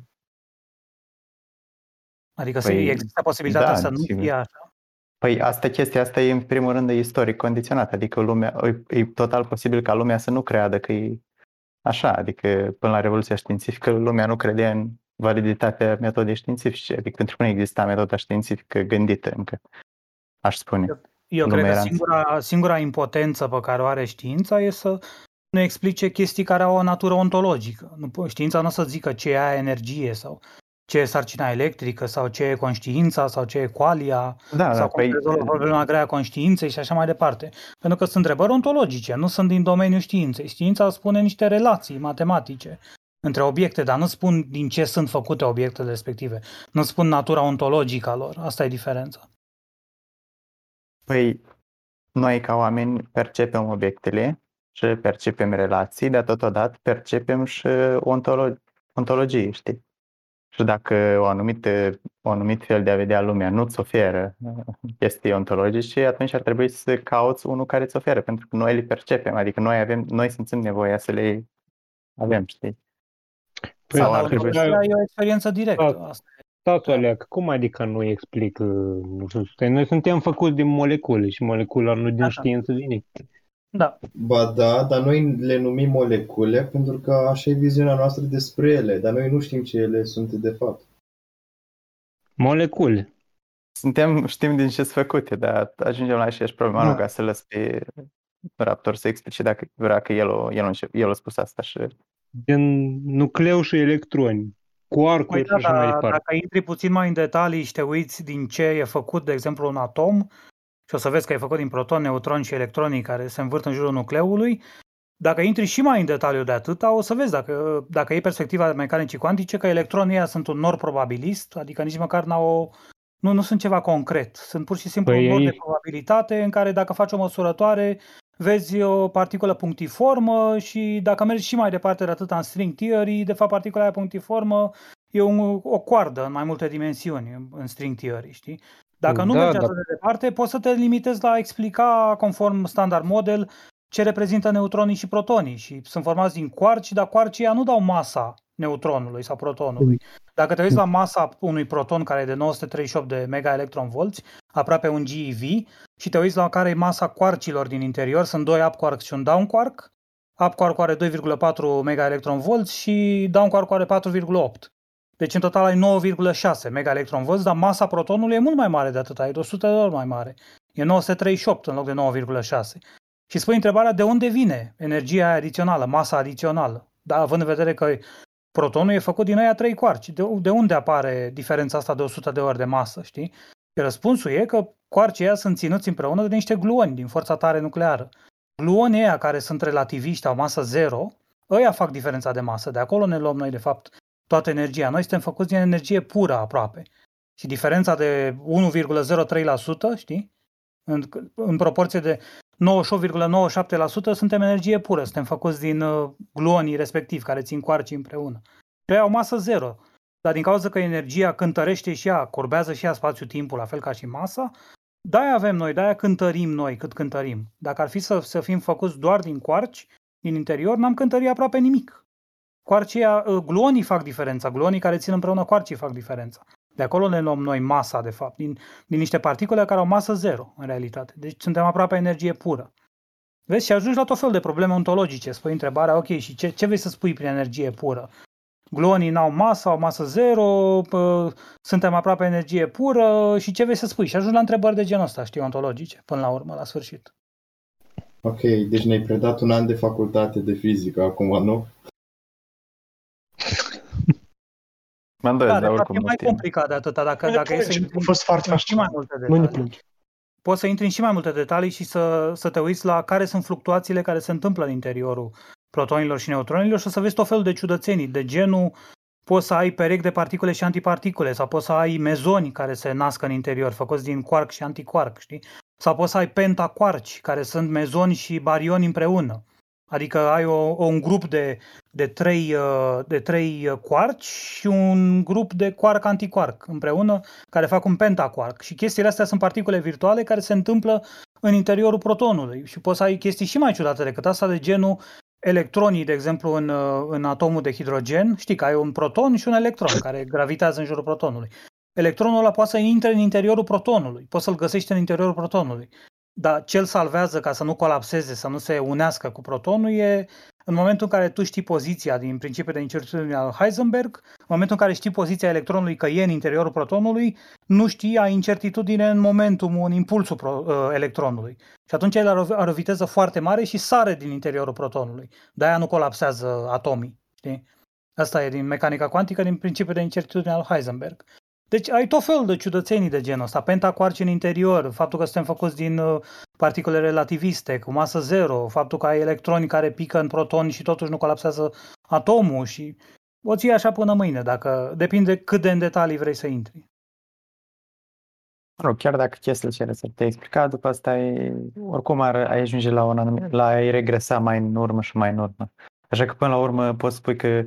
Adică să Păi, există posibilitatea da, să nu sigur. fie așa. Păi asta chestia asta e în primul rând e istoric condiționat, adică lumea, e, e total posibil ca lumea să nu creadă că e așa, adică până la Revoluția Științifică lumea nu credea în validitatea metodei științifice, adică pentru că nu exista metoda științifică gândită încă, aș spune. Eu Lumea cred că era în- singura, singura impotență pe care o are știința e să nu explice chestii care au o natură ontologică. Nu, po- știința nu o să zică ce e aia energie sau ce e sarcina electrică sau ce e conștiința sau ce e qualia Da, sau da, cum păi, se rezolvă problema grea a conștiinței și așa mai departe. Pentru că sunt întrebări ontologice, nu sunt din domeniul științei. Știința spune niște relații matematice între obiecte, dar nu spun din ce sunt făcute obiectele respective. Nu spun natura ontologică a lor. Asta e diferența. Păi noi ca oameni percepem obiectele și percepem relații, dar totodată percepem și ontolo- ontologie, știi? Și dacă o anumită, o anumit fel de a vedea lumea nu-ți oferă uh, chestii ontologice, atunci ar trebui să cauți unul care îți oferă, pentru că noi le percepem, adică noi avem, noi simțim nevoia să le avem, știi? Păi, Sau Sau ar trebui ontologia să... e o experiență directă. Da. Asta. Stați, Oleac, cum adică nu explică, nu știu, stai, noi suntem făcuți din molecule și molecula nu din Așa. știință vine. Da. Ba da, dar noi le numim molecule pentru că așa e viziunea noastră despre ele, dar noi nu știm ce ele sunt de fapt. Molecule. Suntem, știm din ce sunt făcute, dar ajungem la aceeași problemă, Nu. nu ca să lăs pe Raptor să explice dacă vrea că el, o, el, a încep- el a spus asta și Din nucleu și electroni. Cu arcuri Păi da, și așa mai dar departe. dacă intri puțin mai în detalii și te uiți din ce e făcut, de exemplu, un atom, și o să vezi că e făcut din protoni, neutroni și electronii care se învârt în jurul nucleului, dacă intri și mai în detaliu de atâta, o să vezi dacă, dacă e perspectiva mecanicii cuantice, că electronii ăia sunt un nor probabilist, adică nici măcar n-au o, nu, nu sunt ceva concret. Sunt pur și simplu Păi un nor de ei- probabilitate în care dacă faci o măsurătoare, vezi o particulă punctiformă și dacă mergi și mai departe de atâta în string theory, de fapt particula aia punctiformă e un, o coardă în mai multe dimensiuni în- în string theory, știi? Dacă nu Da, mergi da. atât de departe, poți să te limitezi la a explica conform standard model ce reprezintă neutronii și protonii și sunt formați din quarci, dar quarcii ăia nu dau masa neutronului sau protonului. Dacă te uiți la masa unui proton care e de 938 de megaelectronvolți, aproape un GeV, și te uiți la care e masa quarcilor din interior, sunt doi up quarks și un down quark, up quark are 2,4 megaelectronvolți și down quark are 4,8. Deci în total ai 9,6 megaelectronvolți, dar masa protonului e mult mai mare de atât, e de 100 de ori mai mare. E 938 în loc de 9,6. Și spui întrebarea de unde vine energia adițională, masa adițională. Da, având în vedere că protonul e făcut din aia trei quarci. De, de unde apare diferența asta de 100 de ori de masă, știi? Și răspunsul e că quarcii ăia sunt ținuți împreună de niște gluoni din forța tare nucleară. Gluonii ăia care sunt relativiști, au masă zero, ăia fac diferența de masă. De acolo ne luăm noi, de fapt, toată energia. Noi suntem făcuți din energie pură aproape. Și diferența de 1,03%, știi? În, în proporție de 98,97% suntem energie pură, suntem făcuți din uh, gluonii respectiv, care țin coarcii împreună. Pe au masă zero, dar din cauza că energia cântărește și ea, curbează și ea spațiu-timpul, la fel ca și masa, de-aia avem noi, de-aia cântărim noi cât cântărim. Dacă ar fi să, să fim făcuți doar din coarci, din interior, n-am cântărit aproape nimic. Coarcii, uh, gluonii fac diferența, gluonii care țin împreună coarcii fac diferența. De acolo ne luăm noi masa, de fapt, din, din niște particule care au masă zero, în realitate. Deci suntem aproape energie pură. Vezi, și ajungi la tot felul de probleme ontologice. Spui întrebarea, ok, și ce, ce vrei să spui prin energie pură? Gluonii n-au masă, au masă zero, pă, suntem aproape energie pură și ce vrei să spui? Și ajungi la întrebări de genul ăsta, știi, ontologice, până la urmă, la sfârșit. Ok, deci ne-ai predat un an de facultate de fizică acum, nu? Mă îndoiesc, Da, dar de fapt, oricum e nu mai știm. complicat de atâta. Dacă, Nu ne dacă e să plângi, intri a fost foarte în și mai fascinant. multe Nu ne detalii. plângi. Poți să intri în și mai multe detalii și să, să te uiți la care sunt fluctuațiile care se întâmplă în interiorul protonilor și neutronilor și o să vezi tot felul de ciudățenii, de genul poți să ai perechi de particule și antiparticule sau poți să ai mezoni care se nasc în interior, făcuți din quark și antiquark, știi? Sau poți să ai pentaquarci, care sunt mezoni și barioni împreună. Adică ai o, o, un grup de, de, trei, uh, de trei uh, quarci și un grup de quark antiquark împreună, care fac un pentaquark. Și chestiile astea sunt particule virtuale care se întâmplă în interiorul protonului. Și poți să ai chestii și mai ciudate decât asta, de genul electronii, de exemplu, în, uh, în atomul de hidrogen. Știi că ai un proton și un electron care gravitează în jurul protonului. Electronul ăla poate să intre în interiorul protonului, poți să-l găsești în interiorul protonului. Dar ce îl salvează ca să nu colapseze, să nu se unească cu protonul e în momentul în care tu știi poziția din principiul de incertitudine al Heisenberg, în momentul în care știi poziția electronului că e în interiorul protonului, nu știi, ai incertitudine în momentul, în impulsul pro, uh, electronului. Și atunci el are o, are o viteză foarte mare și sare din interiorul protonului. De-aia nu colapsează atomii. Știi? Asta e din mecanica cuantică, din principiul de incertitudine al Heisenberg. Deci ai tot felul de ciudățenii de genul ăsta. Pentaquarci în interior, faptul că suntem făcuți din uh, particule relativiste, cu masă zero, faptul că ai electroni care pică în protoni și totuși nu colapsează atomul și o ții așa până mâine, dacă depinde cât de în detalii vrei să intri. Mă rog, chiar dacă chestiile cele să te explica, după asta e, oricum ar, ai ajunge la un anumit, la ai regresa mai în urmă și mai în urmă. Așa că până la urmă poți spui că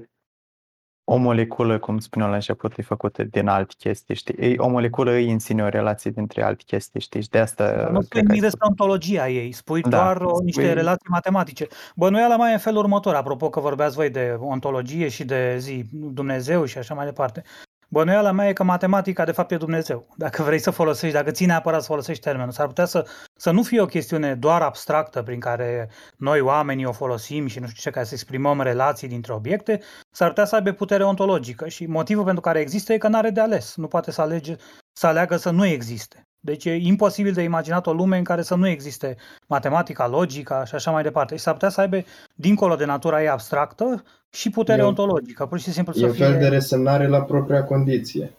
o moleculă, cum spuneam la început, e făcută din alte chestii, știi? E, o moleculă e în sine o relație dintre alte chestii, știi? Și de asta... Dar nu spui cred că ai nimic spus. despre ontologia ei, spui Da, doar o, niște spui- relații matematice. Bănuiala mai e în felul următor, apropo că vorbeați voi de ontologie și de zi Dumnezeu și așa mai departe. Bănuiala mea e că matematica de fapt e Dumnezeu. Dacă vrei să folosești, dacă ții neapărat să folosești termenul, s-ar putea să, să nu fie o chestiune doar abstractă prin care noi oamenii o folosim și nu știu ce, ca să exprimăm relații dintre obiecte, s-ar putea să aibă putere ontologică și motivul pentru care există e că nu are de ales, nu poate să, alege, să aleagă să nu existe. Deci e imposibil de imaginat o lume în care să nu existe matematica, logica și așa mai departe. Și s-ar putea să aibă, dincolo de natura ei abstractă, și putere E o- ontologică, pur și simplu E să un fie... fel de resemnare la propria condiție.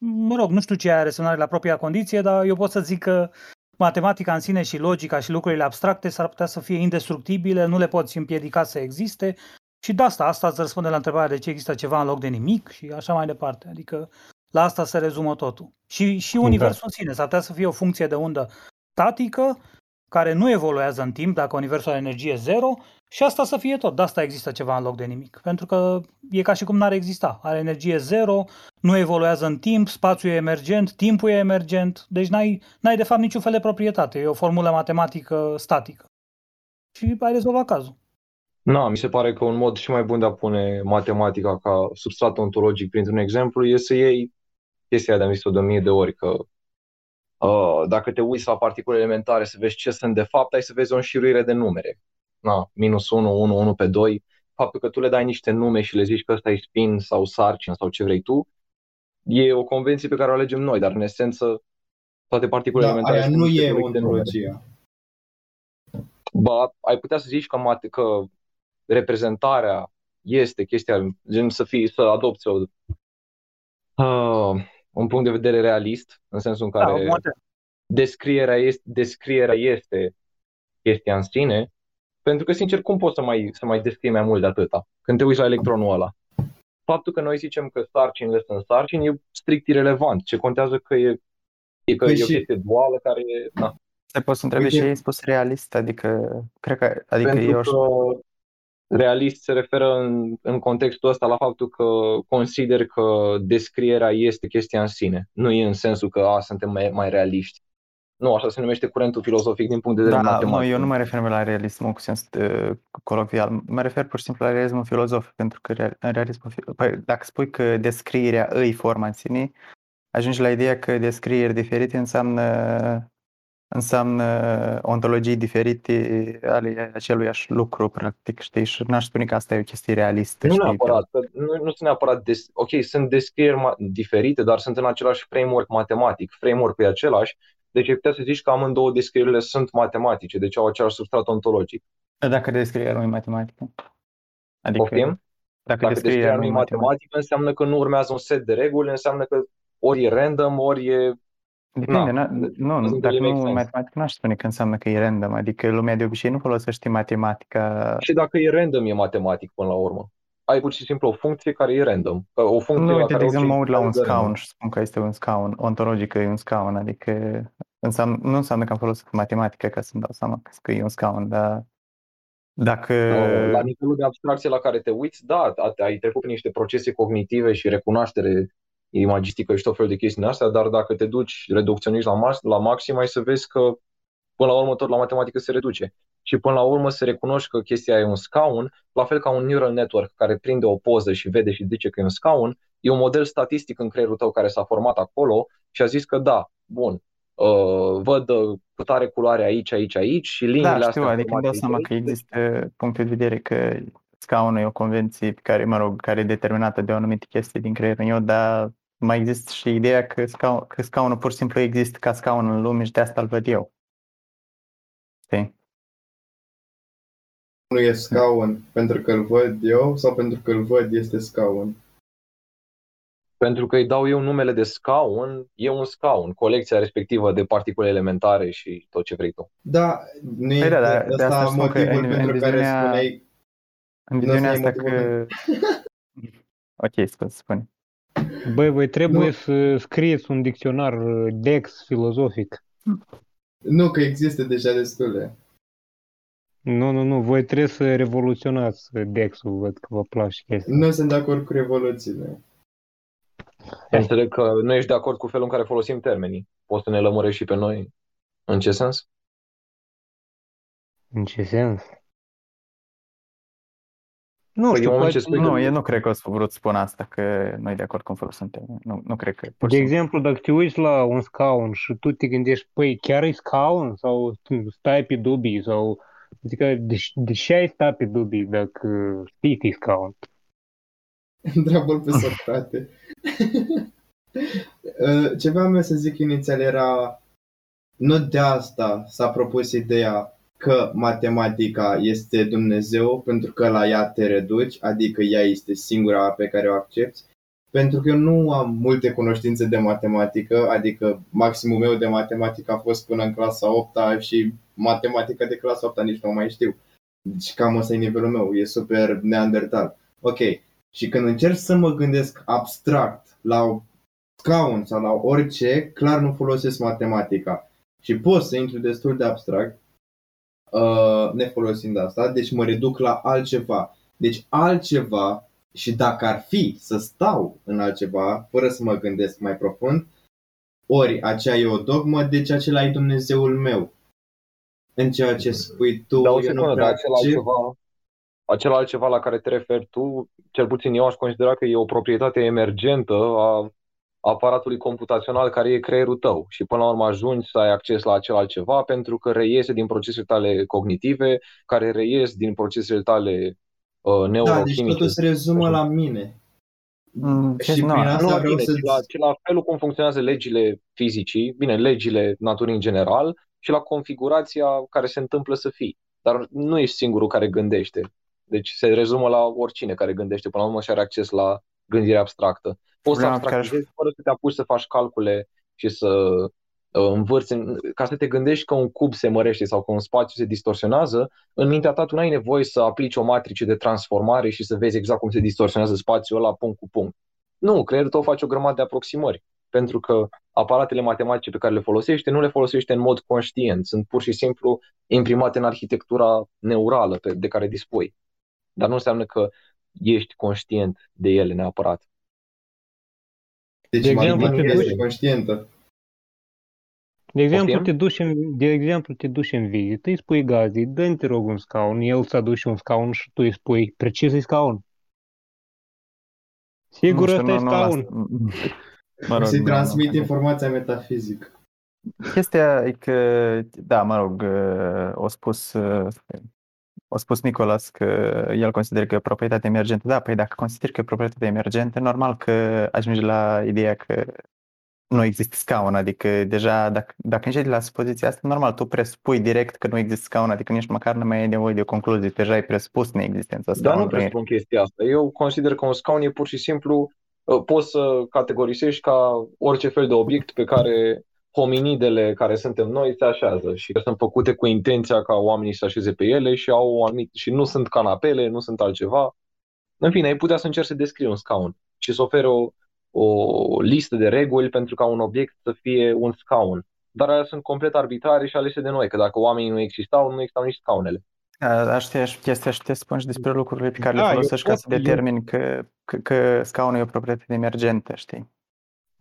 mă rog, nu știu ce are resemnare la propria condiție, dar eu pot să zic că matematica în sine și logica și lucrurile abstracte s-ar putea să fie indestructibile, nu le poți împiedica să existe și de asta, asta îți răspunde la întrebarea de ce există ceva în loc de nimic și așa mai departe. Adică la asta se rezumă totul. Și, și universul în sine s-ar putea să fie o funcție de undă statică care nu evoluează în timp dacă universul are energie zero și asta să fie tot. De asta există ceva în loc de nimic. Pentru că e ca și cum n-ar exista. Are energie zero, nu evoluează în timp, spațiul e emergent, timpul e emergent, deci n-ai, n-ai de fapt niciun fel de proprietate. E o formulă matematică statică. Și ai rezolvat cazul. Na, mi se pare că un mod și mai bun de a pune matematica ca substrat ontologic printr-un exemplu e să iei chestia de am zis-o de o mie de ori, că uh, dacă te uiți la particule elementare să vezi ce sunt de fapt, ai să vezi o înșiruire de numere. Na, minus 1, 1, 1 pe 2. Faptul că tu le dai niște nume și le zici că ăsta e spin sau sarcin sau ce vrei tu, e o convenție pe care o alegem noi, dar în esență toate particulele Da, elementare aia sunt nu niște e proiecte de numere. ontologia. Ba, ai putea să zici că, mate, că reprezentarea este chestia, gen să fii, să adopți o, uh, un punct de vedere realist, în sensul în Da, care poate. descrierea este, descrierea este chestia în sine, pentru că, sincer, cum poți să mai, să mai descrii mai mult de atâta când te uiți la electronul ăla? Faptul că noi zicem că sarcinile sunt sarcini e strict irelevant. Ce contează că e, e, că Păi e o și- chestie duală care e... Na. Te poți să întrebi Uite- și ei spus realist, adică, cred că, adică Pentru eu că realist se referă în, în contextul ăsta la faptul că consider că descrierea este chestia în sine. Nu e în sensul că a, suntem mai, mai realiști. Nu, așa se numește curentul filozofic din punct de vedere Da, matematic. mă, eu nu mă refer la realismul cu sens uh, colocvial, mă refer pur și simplu la realismul filozofic, pentru că real- în realismul, fi- păi, dacă spui că descrierea îi forma în sine, ajungi la ideea că descrieri diferite înseamnă înseamnă ontologii diferite ale aceluiași lucru, practic, știi? Și n-aș spune că asta e o chestie realistă, Nu știi? neapărat, că nu, nu sunt neapărat, des, ok, sunt descrieri ma- diferite, dar sunt în același framework matematic, framework-ul e același, deci ai putea să zici că amândouă descrierile sunt matematice, deci au același substrat ontologic. Dacă descrierea nu e matematică. Adică, Poftim? dacă, Dacă descrierea descrierea nu nu e e matematică. matematică, înseamnă că nu urmează un set de reguli, înseamnă că ori e random, ori e... Depinde, Na, na, nu, doesn't dacă really make nu sense. matematică, n-aș spune că înseamnă că e random, adică lumea de obicei nu folosește matematica Și dacă e random, e matematic până la urmă. Ai pur și simplu o funcție care e random. Că O funcție Nu, la uite, care de exemplu, mă orice uit la un integrală scaun și spun că este un scaun, ontologic e un scaun, adică înseamnă, nu înseamnă că am folosit matematică ca să-mi dau seama că e un scaun, dar dacă... Uh, La nivelul de abstracție la care te uiți, da, a- ai trecut prin niște procese cognitive și recunoaștere imagistică și tot felul de chestii din astea, dar dacă te duci reducționist la, mas- la maxim, ai să vezi că până la urmă tot la matematică se reduce. Și până la urmă se recunoști că chestia e un scaun, la fel ca un neural network care prinde o poză și vede și zice că e un scaun, e un model statistic în creierul tău care s-a format acolo și a zis că da, bun, uh, văd uh, cu tare culoare aici, aici, aici și liniile Da, știu, astea adică îmi formate dau aici, seama aici, că deci- există punctul de vedere că scaunul e o convenție pe care, mă rog, care e determinată de o anumită chestie din creierul meu, dar mai există și ideea că, scaun, că scaunul pur și simplu există ca scaun în lume și de asta îl văd eu. Știi? Nu e scaun pentru că îl văd eu sau pentru că îl văd este scaun. Pentru că îi dau eu numele de scaun, e un scaun, colecția respectivă de particule elementare și tot ce vrei tu. Da, nu e Păi da, da, de asta ăsta spun că motivul în- pentru în care viziunea- spuneai În Nu viziunea asta e asta că... Ok, scuze, spune. Băi, voi trebuie Nu. să scrieți un dicționar uh, Dex filozofic. Nu, că există deja destule. Nu, nu, nu, voi trebuie să revoluționați uh, Dex-ul, văd că vă place chestia. Nu sunt de acord cu revoluțiile. Înțeleg că nu ești de acord cu felul în care folosim termenii. Poți să ne lămurești și pe noi? În ce sens? În ce sens? Nu Păi, știu, în moment poate, ce spui Nu, eu nu cred că o să vrut să spun asta, că noi de acord cum folosim termenii. Nu, nu cred că... pur și de simplu- exemplu, dacă te uiți la un scaun și tu te gândești, păi chiar e scaun sau tu stai pe dubii sau adică de, de ce ai sta pe dubii dacă știi că e scaun? Întreabă-l pe Socrate. Uh, Ce vreau eu să zic inițial era nu de asta s-a propus ideea că matematica este Dumnezeu pentru că la ea te reduci, adică ea este singura pe care o accepti, pentru că eu nu am multe cunoștințe de matematică, adică maximul meu de matematică a fost până în clasa 8 și matematica de clasa 8 nici nu mai știu. Deci cam ăsta e nivelul meu, e super neandertal. Ok, și când încerc să mă gândesc abstract la scaun sau la orice, clar nu folosesc matematica. Și pot să intru destul de abstract, uh, nefolosind asta, deci mă reduc la altceva. Deci altceva, și dacă ar fi să stau în altceva, fără să mă gândesc mai profund, ori aceea e o dogmă, deci acela e Dumnezeul meu. În ceea ce spui tu, Dar o eu nu secundă, prea dar acela accept. altceva, acel altceva la care te referi tu, cel puțin eu aș considera că e o proprietate emergentă a aparatului computațional care e creierul tău și până la urmă ajungi să ai acces la acel altceva pentru că reiese din procesele tale cognitive, care reies din procesele tale uh, Da, deci neurochimice. totul se rezumă la mine. Mm, Și nu, prin Nu asta la vreau tine, să ci la, ci la felul cum funcționează legile fizicii, bine, legile naturii în general și la configurația care se întâmplă să fii. Dar nu ești singurul care gândește. Deci se rezumă la oricine care gândește până la urmă și are acces la gândire abstractă. Poți să Problema pe care aș- abstractizezi fără să te apuci să faci calcule și să uh, învârți, în- ca să te gândești că un cub se mărește sau că un spațiu se distorsionează, în mintea ta tu n-ai nevoie să aplici o matrice de transformare și să vezi exact cum se distorsionează spațiul ăla punct cu punct. Nu, creierul tău face o grămadă de aproximări, pentru că aparatele matematice pe care le folosește nu le folosește în mod conștient, sunt pur și simplu imprimate în arhitectura neurală pe, de care dispui. Dar nu înseamnă că ești conștient de ele neapărat. Deci De exemplu, matematica te este duci- conștientă. De exemplu, Poftim? te duci în, de exemplu, te duci în vizită, îi spui gazdei, dă te rog un scaun, el îți aduce un scaun și tu îi spui, precis e scaun. Sigur, Nu știu, ăsta e nu- nu scaun. las- Mă rog, Să-i nu- transmit nu- informația metafizică. Chestia e că, da, mă rog, uh, o spus, uh, o spus Nicolas că el consideră că e o proprietate emergentă. Da, păi dacă consideri că e o proprietate emergentă, normal că ajungi la ideea că nu există scaun, adică deja dacă, dacă începi la supoziția asta, normal, tu presupui direct că nu există scaun, adică nici măcar nu mai ai nevoie de o concluzie, deja ai presupus neexistența Dar nu scaunului. presupun chestia asta. Eu consider că un scaun e pur și simplu, uh, poți să categorisești ca orice fel de obiect pe care hominidele care suntem noi se așează și că sunt făcute cu intenția ca oamenii să se așeze pe ele și au o anumit, și nu sunt canapele, nu sunt altceva. În fine, ai putea să încerci să descrii un scaun și să oferi o, o listă de reguli pentru ca un obiect să fie un scaun. Dar alea sunt complet arbitrare și alese de noi, că dacă oamenii nu existau, nu existau nici scaunele. Aștia și chestia și te spun și despre lucrurile pe care Da, le eu folosești ca pot- să determini că, că, că scaunul e o proprietate emergentă, știi?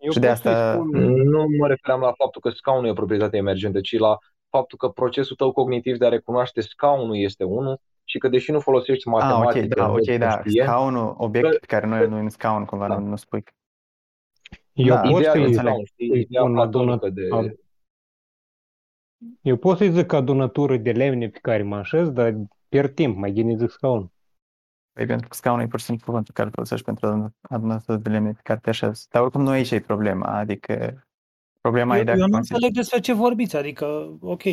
Eu Și de pot să-i asta- spun, Nu mă refeream la faptul că scaunul e o proprietate emergentă, ci la faptul că procesul tău cognitiv de a recunoaște scaunul este unul și că deși nu folosești Ah, ok, matematică, da, în mod ok, da, conștient, scaunul, obiectul pe care noi îl numim scaun, cumva, Da. nu, nu spui. eu Da, pot ideea de să-i, înțeleg. scaun, știi, să-i ideea spun platonică adunat- de... ad- eu pot să-i zic adunătură de lemne pe care mă așez, dar pierd timp, mai bine zic scaun. Păi pentru că scaunul e pur și simplu cuvântul care îl folosești pentru adunători de lemne pe care te așezi. Dar oricum nu aici e problema, adică problema e Eu, dacă eu nu consideri... înțeleg despre ce vorbiți, adică, ok,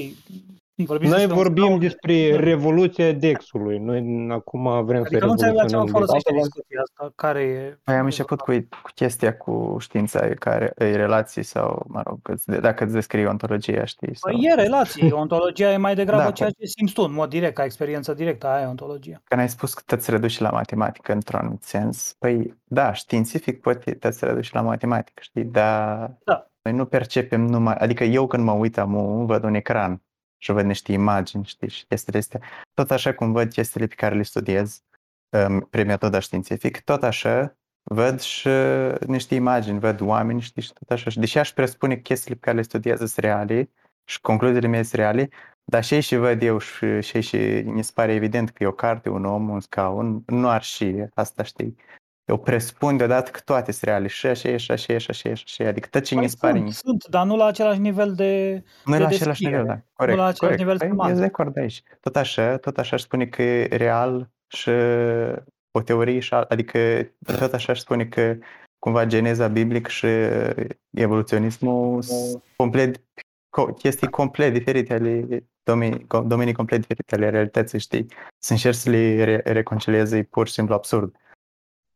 vorbiți Noi despre un vorbim scaun, despre da. revoluția Dexului. Noi acum vrem Adică să nu înțeleg la ce revoluționăm mă folosește Asta vă- discuția asta, care e... Păi am început cu, cu chestia cu știința, e care e relații sau, mă rog, îți- dacă îți descrii ontologia, știi? Sau... Păi e relații, ontologia e mai degrabă Da, ceea ce simți tu, în mod direct, ca experiență directă, aia e ontologia. Când ai spus că te-ți reduci la matematică într-un anumit sens, păi da, științific poate te-ți reduci la matematică, știi, dar Da. noi nu percepem numai, adică eu când mă uit amu, văd un ecran și văd niște imagini, știi, și chestiile astea, tot așa cum văd chestiile pe care le studiez um, prin metoda științific, tot așa văd și niște imagini, văd oameni, știi, și tot așa. Și deși aș presupune că chestiile pe care le studiez sunt reale și concluziile mele sunt reale, dar și și văd eu și, și, și mi se pare evident că e o carte, un om, un scaun, nu ar și asta, știi. Eu presupun deodată că toate sunt reale, și așa, e, și așa, e, și așa, e, și așa, e. adică tot ce mi Păi se pare, sunt, sunt, dar nu la același nivel de... nu e de la același descriere, nivel, da, corect, la același corect. nivel Păi, semantic. ești de acord aici. Tot așa, tot așa aș spune că e real și o teorie, și al- adică tot așa aș spune că cumva geneza biblică și evoluționismul sunt complet, co- chestii complet diferite ale domenii, co- domenii complet diferite ale realității, știi? Să încerci să le re- reconcilieze e pur și simplu absurd,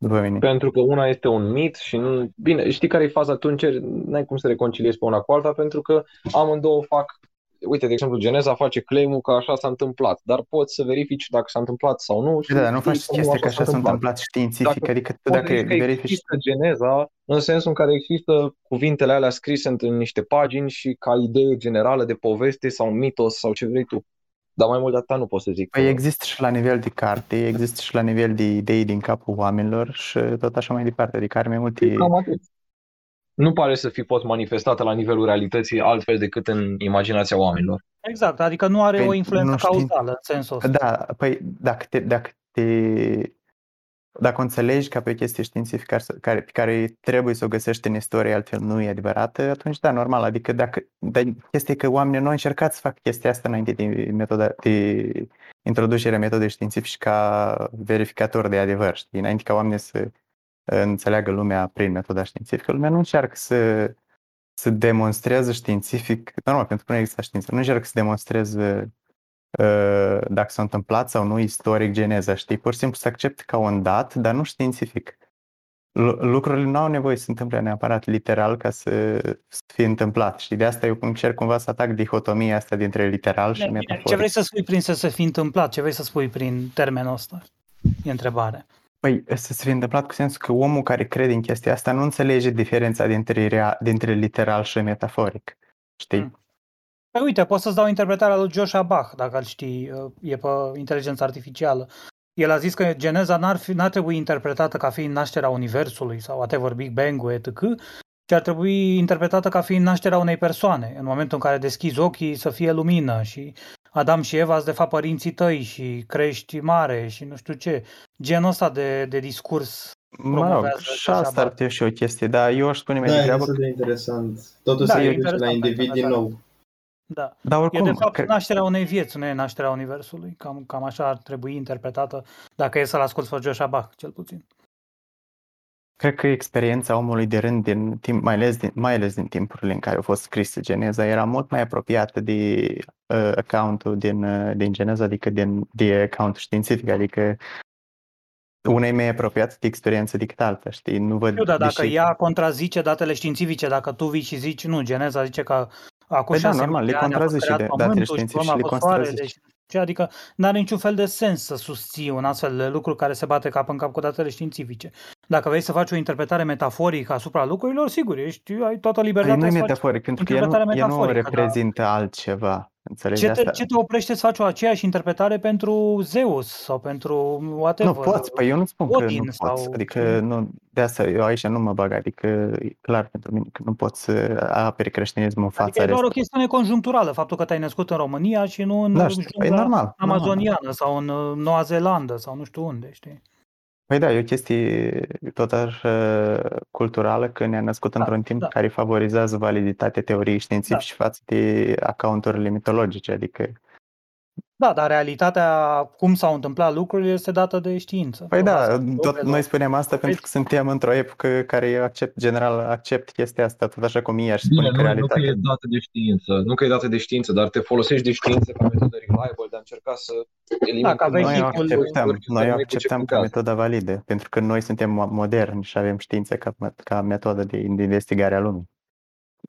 după mine. Pentru că una este un mit și nu... Bine, știi care e faza? Tu încerci, n-ai cum să reconciliezi pe una cu alta pentru că amândouă fac... Uite, de exemplu, Geneza face claim că așa s-a întâmplat, dar poți să verifici dacă s-a întâmplat sau nu. și Da, dar nu știi faci că nu chestia că așa așa s-a întâmplat științific, Dacă adică tu Poți dacă zici că verifici există Geneza în sensul în care există cuvintele alea scrise în niște pagini și ca idee generală de poveste sau mitos sau ce vrei tu. Dar mai mult de atât nu pot să zic. Păi că- există și la nivel de carte, există și la nivel de idei din capul oamenilor și tot așa mai departe. Adică are mai multe... Cam atât. Nu pare să fi fost manifestată la nivelul realității altfel decât în imaginația oamenilor. Exact, adică nu are Păi, o influență nu știi. cauzală în sensul ăsta. Da, păi dacă, te, dacă te, dacă o înțelegi ca pe o chestie științifică care, pe care trebuie să o găsești în istorie, altfel nu e adevărată, atunci da, normal. Adică dacă, dar chestia e că oamenii nu au încercat să facă chestia asta înainte de, metoda, de introducerea metodei științifice ca verificator de adevăr, știi? Înainte ca oamenii să înțeleagă lumea prin metoda științifică, lumea nu încearcă să, să demonstreze științific, normal, pentru că nu există știință, nu încearcă să demonstreze uh, dacă s-a întâmplat sau nu istoric geneza, știi? Pur și simplu să accepte ca un dat, dar nu științific. Lucrurile nu au nevoie să se întâmple neapărat literal ca să, să fie întâmplat. Și de asta eu încerc cumva să atac dihotomia asta dintre literal și metaforic. Ce vrei să spui prin să se fi întâmplat? Ce vrei să spui prin termenul ăsta? E întrebare. Păi să se fi întâmplat cu sensul că omul care crede în chestia asta nu înțelege diferența dintre, rea, dintre literal și metaforic. Știi? Hmm. Păi uite, poți să-ți dau interpretarea lui Joshua Bach, dacă îl știi, uh, e pe inteligență artificială. El a zis că geneza n-ar, fi, n-ar trebui interpretată ca fiind nașterea Universului sau whatever, Big Bang-ul, etc., ci ar trebui interpretată ca fiind nașterea unei persoane. În momentul în care deschizi ochii să fie lumină și Adam și Eva sunt de fapt părinții tăi și crești mare și nu știu ce. Genul ăsta de, de discurs Mă rog, și asta ar fi și o chestie, dar eu aș spune mai da, degrabă... Da, de interesant. Totul da, se duce la individ din nou. Da. Dar oricum, e de fapt că... nașterea unei vieți, nu e nașterea Universului. Cam, cam așa ar trebui interpretată, dacă e să-l ascult pe Joshua Bach, cel puțin. Cred că experiența omului de rând, din timp, mai, ales din, mai ales din timpurile în care a fost scrisă Geneza, era mult mai apropiată de uh, accountul din, uh, din Geneza, adică din, de accountul științific, adică una e mai apropiată de experiență decât alta, știi? Nu văd Eu, dar dacă deși... ea contrazice datele științifice, dacă tu vii și zici, nu, Geneza zice că acum păi da, normal, le contrazice de datele științifice și le contrazice. Deci ce? Adică nu are niciun fel de sens să susții un astfel de lucru care se bate cap în cap cu datele științifice. Dacă vrei să faci o interpretare metaforică asupra lucrurilor, sigur, ești, ai toată libertatea păi nu e metaforic, pentru că el nu, el nu reprezintă da. altceva. Înțelegi ce, te, asta? ce te oprește să faci o aceeași interpretare pentru Zeus sau pentru whatever? Nu poți, păi eu nu spun Odin că nu sau... poți. Adică nu, de asta eu aici nu mă bag, adică e clar pentru mine că nu poți să aperi creștinismul în fața adică e doar o chestiune conjuncturală, faptul că te-ai născut în România și nu în da, păi normal, amazoniană normal. sau în uh, Noua Zeelandă sau nu știu unde, știi? Păi da, e o chestie tot așa culturală că ne-a născut da, într-un timp da. care favorizează validitatea teoriei științifice da. față de accounturile mitologice, adică da, dar realitatea, cum s-au întâmplat lucrurile, este dată de știință. Păi da, tot noi spunem asta pentru că suntem într-o epocă care accept, general accept chestia asta, tot așa cum ea și spune Bine, că realitatea... Nu că e dată de știință, nu că e dată de știință, dar te folosești de știință ca metodă reliable de a încerca să elimini... Da, ca noi o acceptăm, noi o acceptăm ca metodă validă, pentru că noi suntem moderni și avem știință ca, ca metodă de investigare a lumii.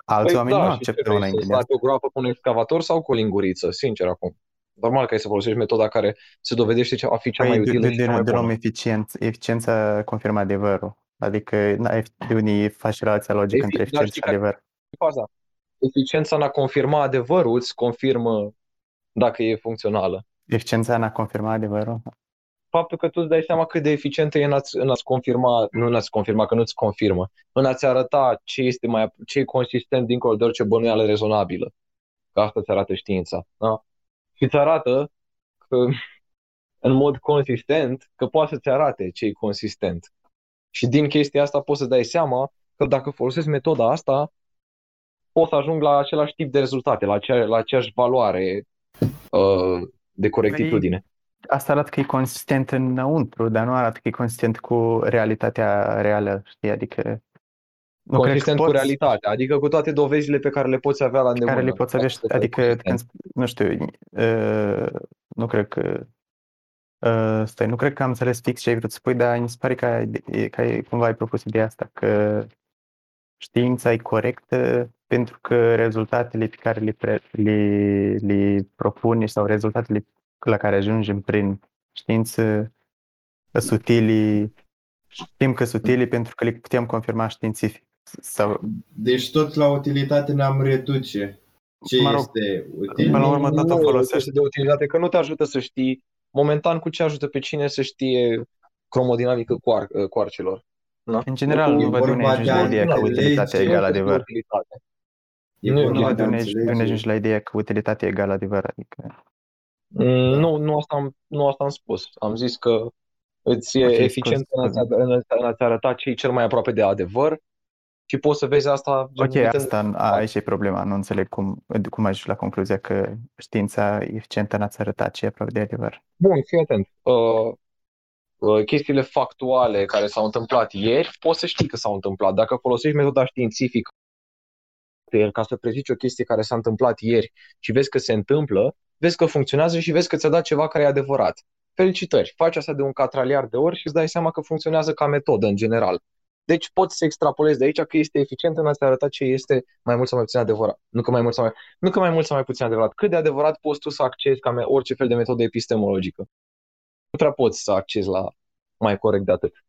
Alți păi oameni da, nu acceptă înainte de asta. o groapă cu un excavator sau cu o linguriță, sincer acum normal că ai să folosești metoda care se dovedește a fi cea mai păi, utilă de, și cea mai bună. eficiență, eficiența confirmă adevărul. Adică de unii faci relația logică Efic, între eficiență și adevăr. Faza. Eficiența în a confirma adevărul îți confirmă dacă e funcțională. Eficiența în a confirma adevărul? Faptul că tu îți dai seama cât de eficientă e în a-ți, în a-ți confirma, nu în a-ți confirma, că nu-ți confirmă, în a-ți arăta ce este mai, ce e consistent dincolo de orice bănuială rezonabilă. Că asta îți arată știința. Da? Și îți arată că, în mod consistent că poate să-ți arate ce e consistent. Și din chestia asta poți să dai seama că dacă folosesc metoda asta, poți să ajung la același tip de rezultate, la, acea, la aceeași valoare uh, de corectitudine. Păi, asta arată că e consistent înăuntru, dar nu arată că e consistent cu realitatea reală, știi? Adică nu consistent cu poți... realitatea, adică cu toate dovezile pe care le poți avea la îndemână. Care le poți avea, adică, când, nu știu, uh, nu cred că uh, stai, nu cred că am înțeles fix ce ai vrut să spui, dar mi se pare că, ai, că ai, cumva ai propus ideea asta, că știința e corectă pentru că rezultatele pe care le, pre, le, le propune sau rezultatele la care ajungem prin știință sunt utile, știm că sunt utile pentru că le putem confirma științific. Sau... Deci tot la utilitate ne-am reduce. Ce mă rog, este util? Până la urmă tot o folosești. de utilitate, că nu te ajută să știi momentan cu ce ajută pe cine să știe cromodinamică coar, coarcelor. Da? În general, nu văd unde ajungi la ideea că utilitatea e egală adevăr. Nu, nu văd unde ajungi la ideea că utilitatea e egală adevăr. Adică Mm, Nu, nu asta, am, nu asta am spus. Am zis că îți e Ok, eficient scuze, în a-ți, în a- în a-ți arăta ce e cel mai aproape de adevăr și poți să vezi asta gen, Ok, uitând- asta, a, aici e problema. Nu înțeleg cum, cum ajungi la concluzia că știința e eficientă în a-ți arăta ce e aproape de adevăr. Bun, fii atent. Uh, uh, chestiile factuale care s-au întâmplat ieri, poți să știi că s-au întâmplat. Dacă folosești metoda științifică ca să prezici o chestie care s-a întâmplat ieri și vezi că se întâmplă, vezi că funcționează și vezi că ți-a dat ceva care e adevărat. Felicitări! Faci asta de un catraliar de ori și îți dai seama că funcționează ca metodă în general. Deci poți să extrapolezi de aici că este eficient în a-ți arăta ce este mai mult sau mai puțin adevărat. Nu că mai mult sau mai, nu că mai, mult sau mai puțin adevărat. Cât de adevărat poți tu să accesi ca me- orice fel de metodă epistemologică. Nu prea poți să accesi la mai corect de atât.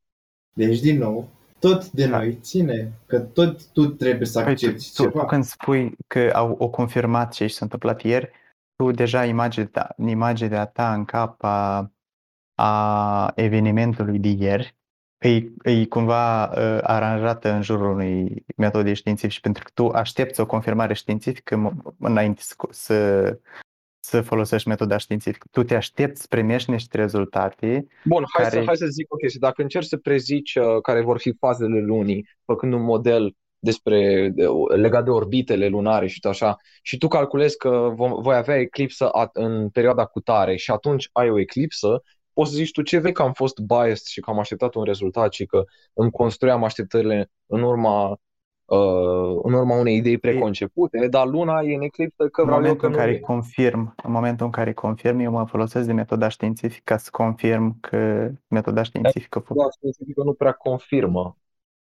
Deci, din nou, tot de noi ține, că tot tu trebuie să Păi, tu, accepti tu, tu ceva. când spui că au o confirmat ce s-a întâmplat ieri, tu deja imaginea ta, imaginea ta în cap a, a evenimentului de ieri e, e cumva uh, aranjată în jurul unui metode științifice, pentru că tu aștepți o confirmare științifică m- înainte să, să, să folosești metoda științifică. Tu te aștepți să primești niște rezultate Bun, hai, Care- să, hai să zic o chestie. Dacă încerci să prezici uh, care vor fi fazele lunii, făcând un model despre de, legat de orbitele lunare și tot așa, și tu calculezi că vom, voi avea eclipsă at, în perioada cu tare și atunci ai o eclipsă, poți să zici tu ce vei că am fost biased și că am așteptat un rezultat și că îmi construiam așteptările în urma, uh, în urma unei idei preconcepute, dar luna e în eclipsă că în vreau eu momentul că în nu care e. confirm, în momentul în care confirm, eu mă folosesc de metoda științifică ca să confirm că metoda științifică fu- Da, științifică nu prea confirmă.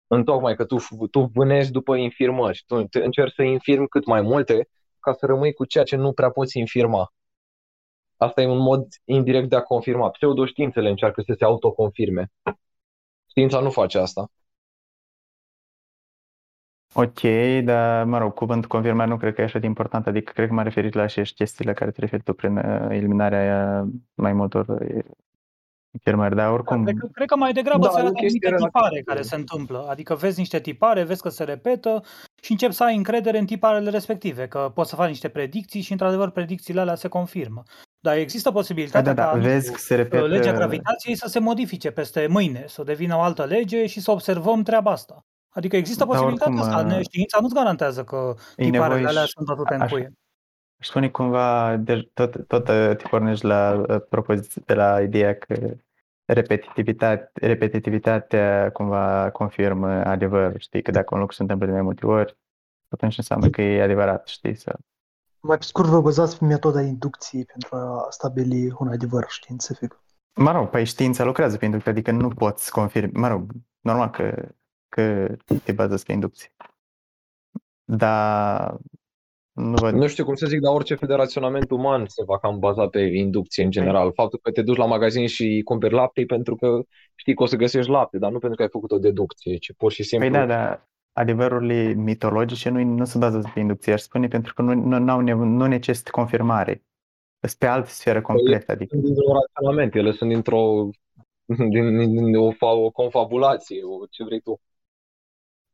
Întocmai că tu, tu vânezi după infirmări. Tu te- încerci să infirmi cât mai multe ca să rămâi cu ceea ce nu prea poți infirma. Asta e un mod indirect de a confirma. Pseudoștiințele încearcă să se autoconfirme. Știința nu face asta. Ok, dar, mă rog, cuvântul confirmat nu cred că e așa de important, adică cred că m-a referit la aceeași chestiile la care te referi tu prin uh, eliminarea uh, mai multor uh, infirmări, dar oricum, Cred că, cred că mai degrabă Da, se e o arată chestie anumite tipare relativă. care se întâmplă. Adică vezi niște tipare, vezi că se repetă și începi să ai încredere în tiparele respective, că poți să faci niște predicții și într-adevăr predicțiile alea se confirmă. Dar există da, posibilitatea da, da, ca nu vezi știu, că se repetă, legea gravitației să se modifice peste mâine, să devină o altă lege și să observăm treaba asta. Adică există Dar posibilitatea oricum, asta. uh, Ne- Știința nu-ți garantează că e tiparele nevoie alea și- sunt atâtea în aș- cuie. Aș spune cumva, de, tot, tot uh, te pornești la uh, propoziție, de la ideea că repetitivitate, repetitivitatea cumva confirmă adevărul, știi, că dacă un lucru se întâmplă de mai multe ori, atunci înseamnă că e adevărat, știi, sau... Mai pe scurt, vă bazați pe metoda inducției pentru a stabili un adevăr științific. Mă rog, păi știința lucrează pe inducție, adică nu poți confirma, mă rog, normal că, că te bazezi pe inducție. Dar nu văd, Nu știu cum să zic, dar orice fel de raționament uman se va cam baza pe inducție în general. Faptul că te duci la magazin și cumperi lapte e pentru că știi că o să găsești lapte, dar nu pentru că ai făcut o deducție, ci pur și simplu Păi da, dar adevărurile mitologice nu, nu se bazează pe inducție, aș spune, pentru că nu, nu, n-au nevo- nu necesită confirmare. Sunt pe altă sferă completă, adică sunt dintr-un raționament, ele sunt dintr-o din, din, din o, fa- o confabulație, o, ce vrei tu.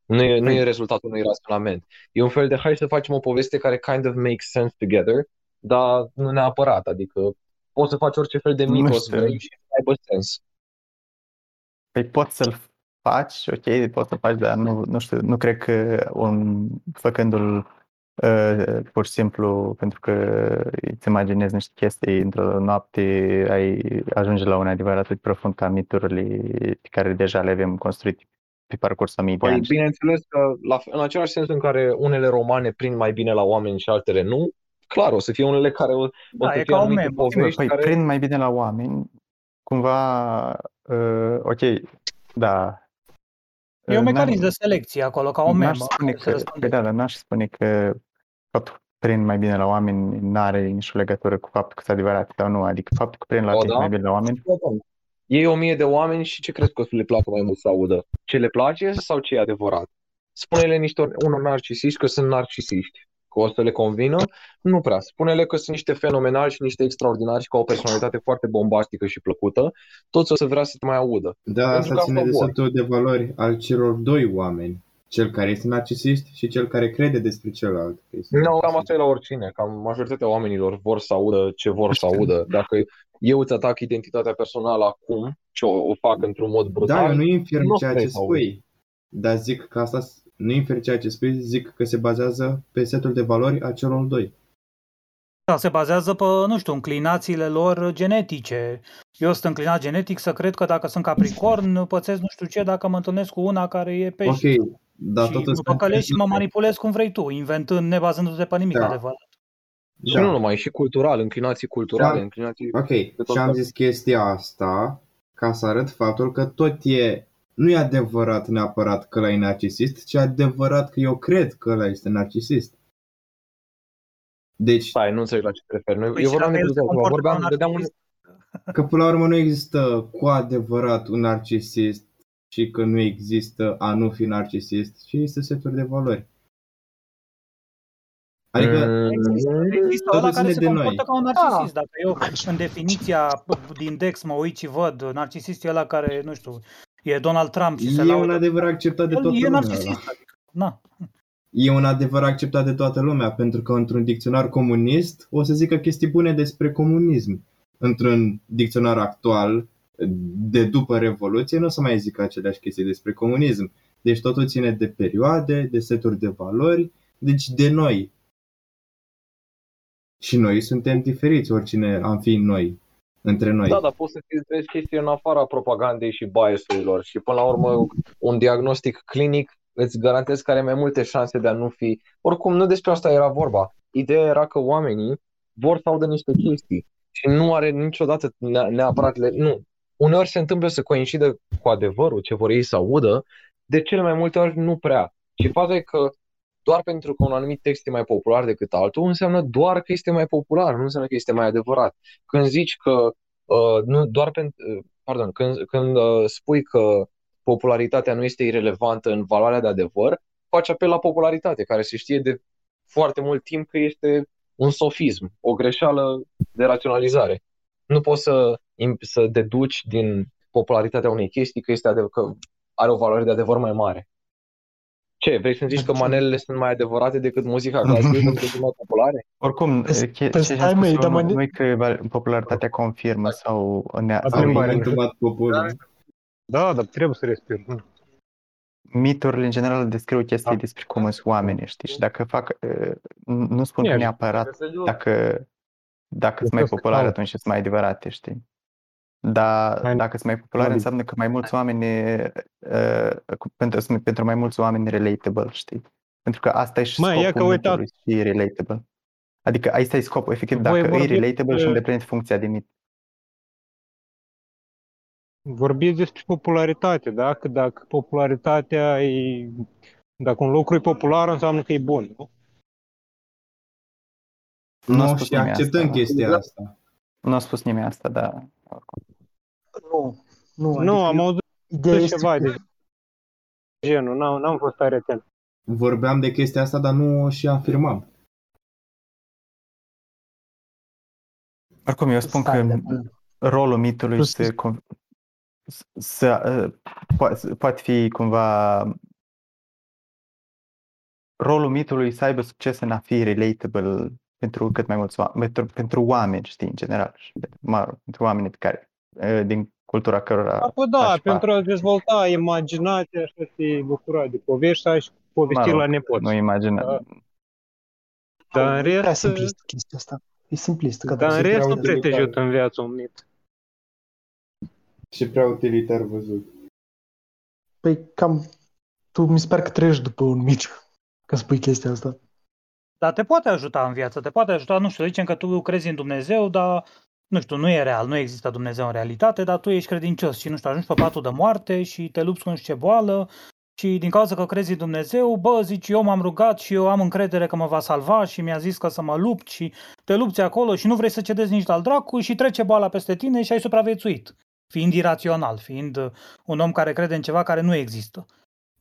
Nu e, nu Păi- e rezultatul unui raționament. E un fel de hai să facem o poveste care kind of makes sense together, dar nu neapărat. Adică poți să faci orice fel de Nu mitos știu. vrei și să aibă sens. Păi poți să-l faci, ok, poți să faci, dar nu, nu știu, nu cred că un, făcându-l uh, pur și simplu pentru că îți imaginezi niște chestii într-o noapte, ai ajunge la un adevăr atât de profund ca miturile pe care deja le avem construit pe parcursul a mii de Păi ani. bineînțeles că la, în același sens în care unele romane prind mai bine la oameni și altele nu, clar, o să fie unele care o, o Da, să e fie ca o anumite memă. povești Păi care... prind mai bine la oameni, cumva, uh, ok, da. E un Uh, mecanism n-am- de selecție acolo, ca o N-aș memă. spune care se că, răspunde. păi da, dar n-aș spune că faptul că prind mai bine la oameni nu are nicio legătură cu faptul că sunt adevărat sau nu. Adică faptul că prind la O, tine da? mai bine la oameni, Iei o mie de oameni și ce crezi că o să le placă mai mult să audă? Ce le place sau ce e adevărat? Spune-le niște unor narcisiști că sunt narcisiști, că o să le convină? Nu prea. Spune-le că sunt niște fenomenali și niște extraordinari și că au o personalitate foarte bombastică și plăcută. Toți o să vrea să te mai audă. Da, Pentru asta că ține am de favoare. setul de valori al celor doi oameni. Cel care este narcisist și cel care crede despre celălalt. că este Nu, cam narcisist. asta e la oricine. Cam majoritatea oamenilor vor să audă ce vor să audă. Dacă eu îți atac identitatea personală acum și o, o fac într-un mod Da, brutal, eu nu infirm nu ceea vrei ce să auzi. spui, dar zic că asta s- nu infirm ceea ce spui, zic că se bazează pe setul de valori a celor doi. Da, se bazează pe, nu știu, înclinațiile lor genetice. Eu sunt înclinat genetic să cred că dacă sunt capricorn, pățesc nu știu ce dacă mă întâlnesc cu una care e pește. Ok, dar și totul mă sunt păcălești și mă crezute. manipulezi cum vrei tu, inventând, nebazându-te pe nimic Da. adevărat. Și Da. nu numai, și cultural, înclinații culturale, Da. înclinații... Ok, tot și am felul. zis chestia asta ca să arăt faptul că tot e, nu e adevărat neapărat că ăla e narcisist, ci adevărat că eu cred că ăla este narcisist. Deci, Stai, nu înțeleg la ce te referi. Noi, Păi eu și vorbeam dacă de el se altceva. comportă ca Vorbeam, un vedeam un, narcisist, că până la urmă nu există cu adevărat un narcisist și că nu există a nu fi narcisist, ci este seturi de valori. Adică, Mm, Există Totul ăla care ține se de comportă noi. ca un narcisist. Dacă eu în definiția din Dex mă uit și văd narcisist e ăla care, nu știu, e Donald Trump și se e un laudă. adevăr acceptat de El toată e lumea. narcisist. ăla. Adică, na. E un adevăr acceptat de toată lumea, pentru că într-un dicționar comunist o să zică chestii bune despre comunism. Într-un dicționar actual, de după Revoluție, nu o să mai zică aceleași chestii despre comunism. Deci totul ține de perioade, de seturi de valori, deci de noi. Și noi suntem diferiți, oricine am fi noi, între noi. Da, dar poți să filtrezi chestii în afara propagandei și biasurilor și până la urmă un diagnostic clinic îți garantez că are mai multe șanse de a nu fi... Oricum, nu despre asta era vorba. Ideea era că oamenii vor să audă niște chestii și nu are niciodată ne- neapărat... Le... Nu. Uneori se întâmplă să coincidă cu adevărul ce vor ei să audă, de cele mai multe ori nu prea. Și faza e că doar pentru că un anumit text e mai popular decât altul, înseamnă doar că este mai popular, nu înseamnă că este mai adevărat. Când zici că Uh, nu doar pentru, uh, pardon, când, când uh, spui că popularitatea nu este irelevantă în valoarea de adevăr, faci apel la popularitate, care se știe de foarte mult timp că este un sofism, o greșeală de raționalizare. Nu poți să, im- să deduci din popularitatea unei chestii că, este adev- că are o valoare de adevăr mai mare. Ce, vrei să-mi zici că manelele sunt mai adevărate decât muzica clasică pentru că sunt mai populare? Oricum, Păi- che- păi ce stai, a măi, spus dar nu, mă- nu e că val- popularitatea confirmă sau ne Asta sau nu Am mai intumat poporul. Da, dar trebuie să respir. miturile în general descriu chestii Da. despre cum sunt oamenii, știi? Și dacă fac, uh, nu spun Ia, neapărat dacă dacă sunt mai Trebuie să populare, caut. atunci sunt mai adevărate, știi? Dar Mai- dacă sunt mai populare, mai- înseamnă că mai mulți oameni, uh, cu- pentru, sunt pentru mai mulți oameni relatable, știi? Pentru că asta e și Mă, e scopul că uitați- mitului, și e relatable. Adică asta e scopul, efectiv, Voi dacă e vorbiți relatable și de- îndeplinește funcția de mit. Vorbiți despre popularitate, da? Că dacă popularitatea e... Dacă un lucru e popular, înseamnă că e bun, nu? Nu a Nu, spus și nimeni acceptăm asta. chestia asta. Nu a spus nimeni asta, dar oricum. Nu, nu, Nu, adică am auzit ideea este ceva că- de genul, n-am, n-am fost tare atent. Vorbeam de chestia asta, dar nu o și afirmam. Oricum, eu spun Stai, că dar- rolul mitului Tu să, spui- con- să, să uh, poate, poate fi cumva rolul mitului să aibă succes în a fi relatable pentru cât mai mulți oameni, pentru, pentru oameni, știi, în general, și de- mă rog, pentru oamenii pe care, uh, din cultura cărora Păi da, faci pentru a dezvolta imaginația și a te bucura de povești sau și povesti Mă rog, la nepoți. Nu imagina. Da. Dar în E prea rest, simplistă chestia asta. E simplistă. că dar în se rest prea nu prea te utilitar. ajută în viață un mit. Și prea utilitar văzut. Păi cam, tu mi se pare că trăiești după un mit că spui chestia asta. Dar te poate ajuta în viață, te poate ajuta, nu știu, zicem că tu crezi în Dumnezeu, dar nu știu, nu e real, nu există Dumnezeu în realitate, dar tu ești credincios și nu știu, ajungi pe patul de moarte și te lupți cu nu știu ce boală și din cauza că crezi în Dumnezeu, bă, zici, eu m-am rugat și eu am încredere că mă va salva și mi-a zis că să mă lupt și te lupți acolo și nu vrei să cedezi nici al dracu și trece boala peste tine și ai supraviețuit, fiind irațional, fiind uh, un om care crede în ceva care nu există.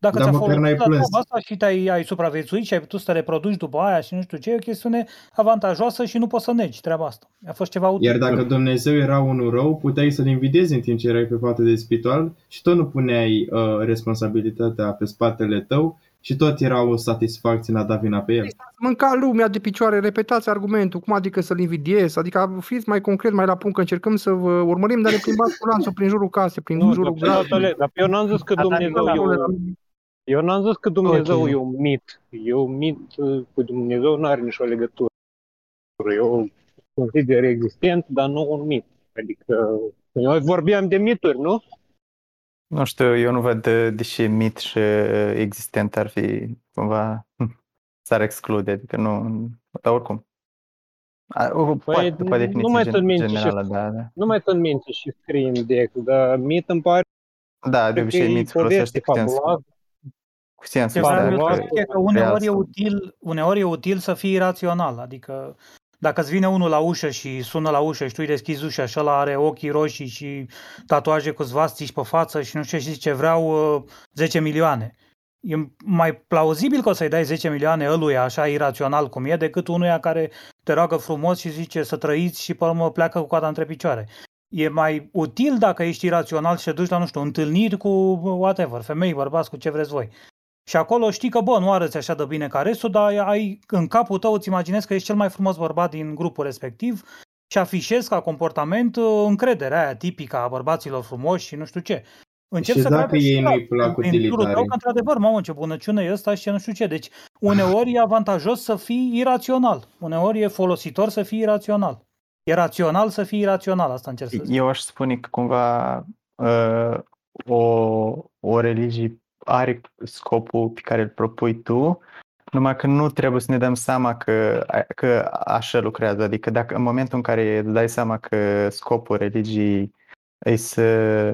Dacă Dar ți-a măcar folosit n-ai la plâns. treaba asta și te-ai ai supraviețuit și ai putut să te reproduci după aia și nu știu ce, e o chestiune avantajoasă și nu poți să negi treaba asta. A fost ceva util. Iar dacă Dumnezeu era unul rău, puteai să-l invidezi în timp ce erai pe patul de spital și tot nu puneai uh, responsabilitatea pe spatele tău și tot era o satisfacție în a da vina pe el. Mânca lumea de picioare, repetați argumentul, cum adică să-l invidiez, adică fiți mai concret, mai la punct, că încercăm să vă urmărim, dar ne plimbați cu lanțul prin jurul casei, prin Nu, jurul dar, gradului. dar, dar eu n-am zis că Dumnezeu e un, eu n-am zis că Dumnezeu Ok. e un mit. E un mit uh, cu Dumnezeu nu are nicio legătură. Eu consider existent, dar nu un mit. Adică noi vorbeam de mituri, nu? Nu știu, eu nu văd de, de ce mit și uh, existent ar fi cumva s-ar exclude, adică nu, dar oricum. A, o, poate, după nu definiție mai gen, țin minte generală, și- da, da. Nu mai țin minte și scrie în Dex, dar mit îmi pare Da, de că obicei e mit se folosește poveste cu sensul, fabuloasă. Cu sensul Ce vreau ăsta eu să că zic e că uneori e, real. util, uneori e util să fii rațional. Adică dacă îți vine unul la ușă și sună la ușă și tu îi deschizi ușa și ăla are ochii roșii și tatuaje cu svastici pe față și nu știu ce și zice vreau uh, 10 milioane. E mai plauzibil că o să-i dai 10 milioane ăluia așa irațional cum e decât unuia care te roagă frumos și zice să trăiți și pe urmă pleacă cu coada între picioare. E mai util dacă ești irațional și te duci la, nu știu, întâlniri cu whatever, femei, bărbați, cu ce vreți voi. Și acolo știi că, bă, nu arăți așa de bine ca restul, dar ai în capul tău îți imaginezi că ești cel mai frumos bărbat din grupul respectiv și afișezi ca comportament uh, încrederea aia tipică a bărbaților frumoși și nu știu ce. Încep Și să dacă creadă ei da, nu-i plac prin jurul tău utilitarii? că, într-adevăr, mamă, ce bunăciune e ăsta și ce nu știu ce. Deci, uneori e avantajos să fii irațional. Uneori e folositor să fii irațional. E rațional să fii irațional, asta încerc să zic. Eu aș spune că cumva uh, o, o religie are scopul pe care îl propui tu, numai că nu trebuie să ne dăm seama că, că așa lucrează. Adică dacă în momentul în care îți dai seama că scopul religiei e să,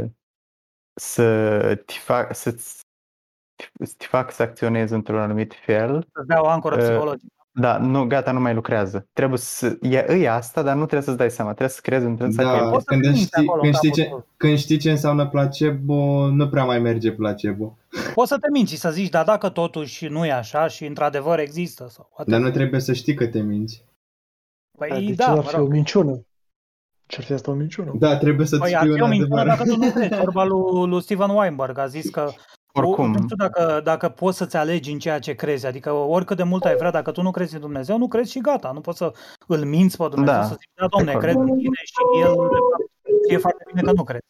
să te fac, să să te fac să acționezi într-un anumit fel, Să-ți dea o ancoră Uh, psihologică. da, nu, gata, nu mai lucrează. Trebuie să, e, e asta, dar nu trebuie să-ți dai seama, trebuie să crezi într-un Da, Poți să când te minți știi, acolo, când, în știi capul ce, tău. când știi ce înseamnă placebo, nu prea mai merge placebo. Poți să te minți și să zici, dar dacă totuși nu e așa și într-adevăr există. Sau Dar nu trebuie să știi că te minți. Păi De ce da, ar mă fi o rog. minciună? Ce ar fi asta o minciună? Da, trebuie să-ți Păi ar spui fi un o minciună adevăr. dacă tu nu crezi. Vorba lui, lui Steven Weinberg a zis că Oricum. nu știu dacă, dacă poți să-ți alegi în ceea ce crezi. Adică oricât de mult ai vrea, dacă tu nu crezi în Dumnezeu, nu crezi și gata. Nu poți să îl minți pe Dumnezeu, Da. să zici, da, domne, De cred în tine și el de fapt, știe foarte bine că nu crezi.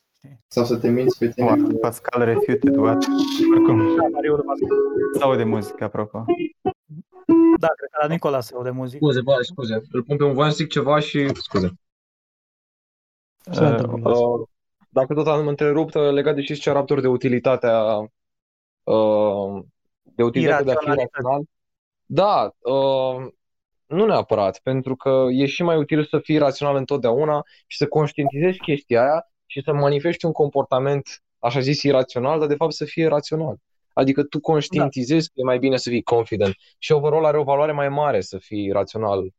Sau să te minți pe tine. What? Pascal refuted what? Oricum, Da, Mariu, sau de muzică, apropo. da, cred că la Nicola se aude muzică. Scuze, bă, scuze. Îl pun pe un voiam să zic ceva și... Scuze. Ce s-a întâmplat? Uh, dacă tot am întrerupt, uh, legat de ce zicea Raptor de utilitatea uh, de utilitatea de a fi Iraționalități. rațional. Da, uh, nu neapărat, pentru că e și mai util să fii rațional întotdeauna și să conștientizezi chestia aia și să manifesti un comportament, așa zis, irațional, dar de fapt să fie rațional. Adică tu conștientizezi că e mai bine să fii confident și overall are o valoare mai mare să fii rațional.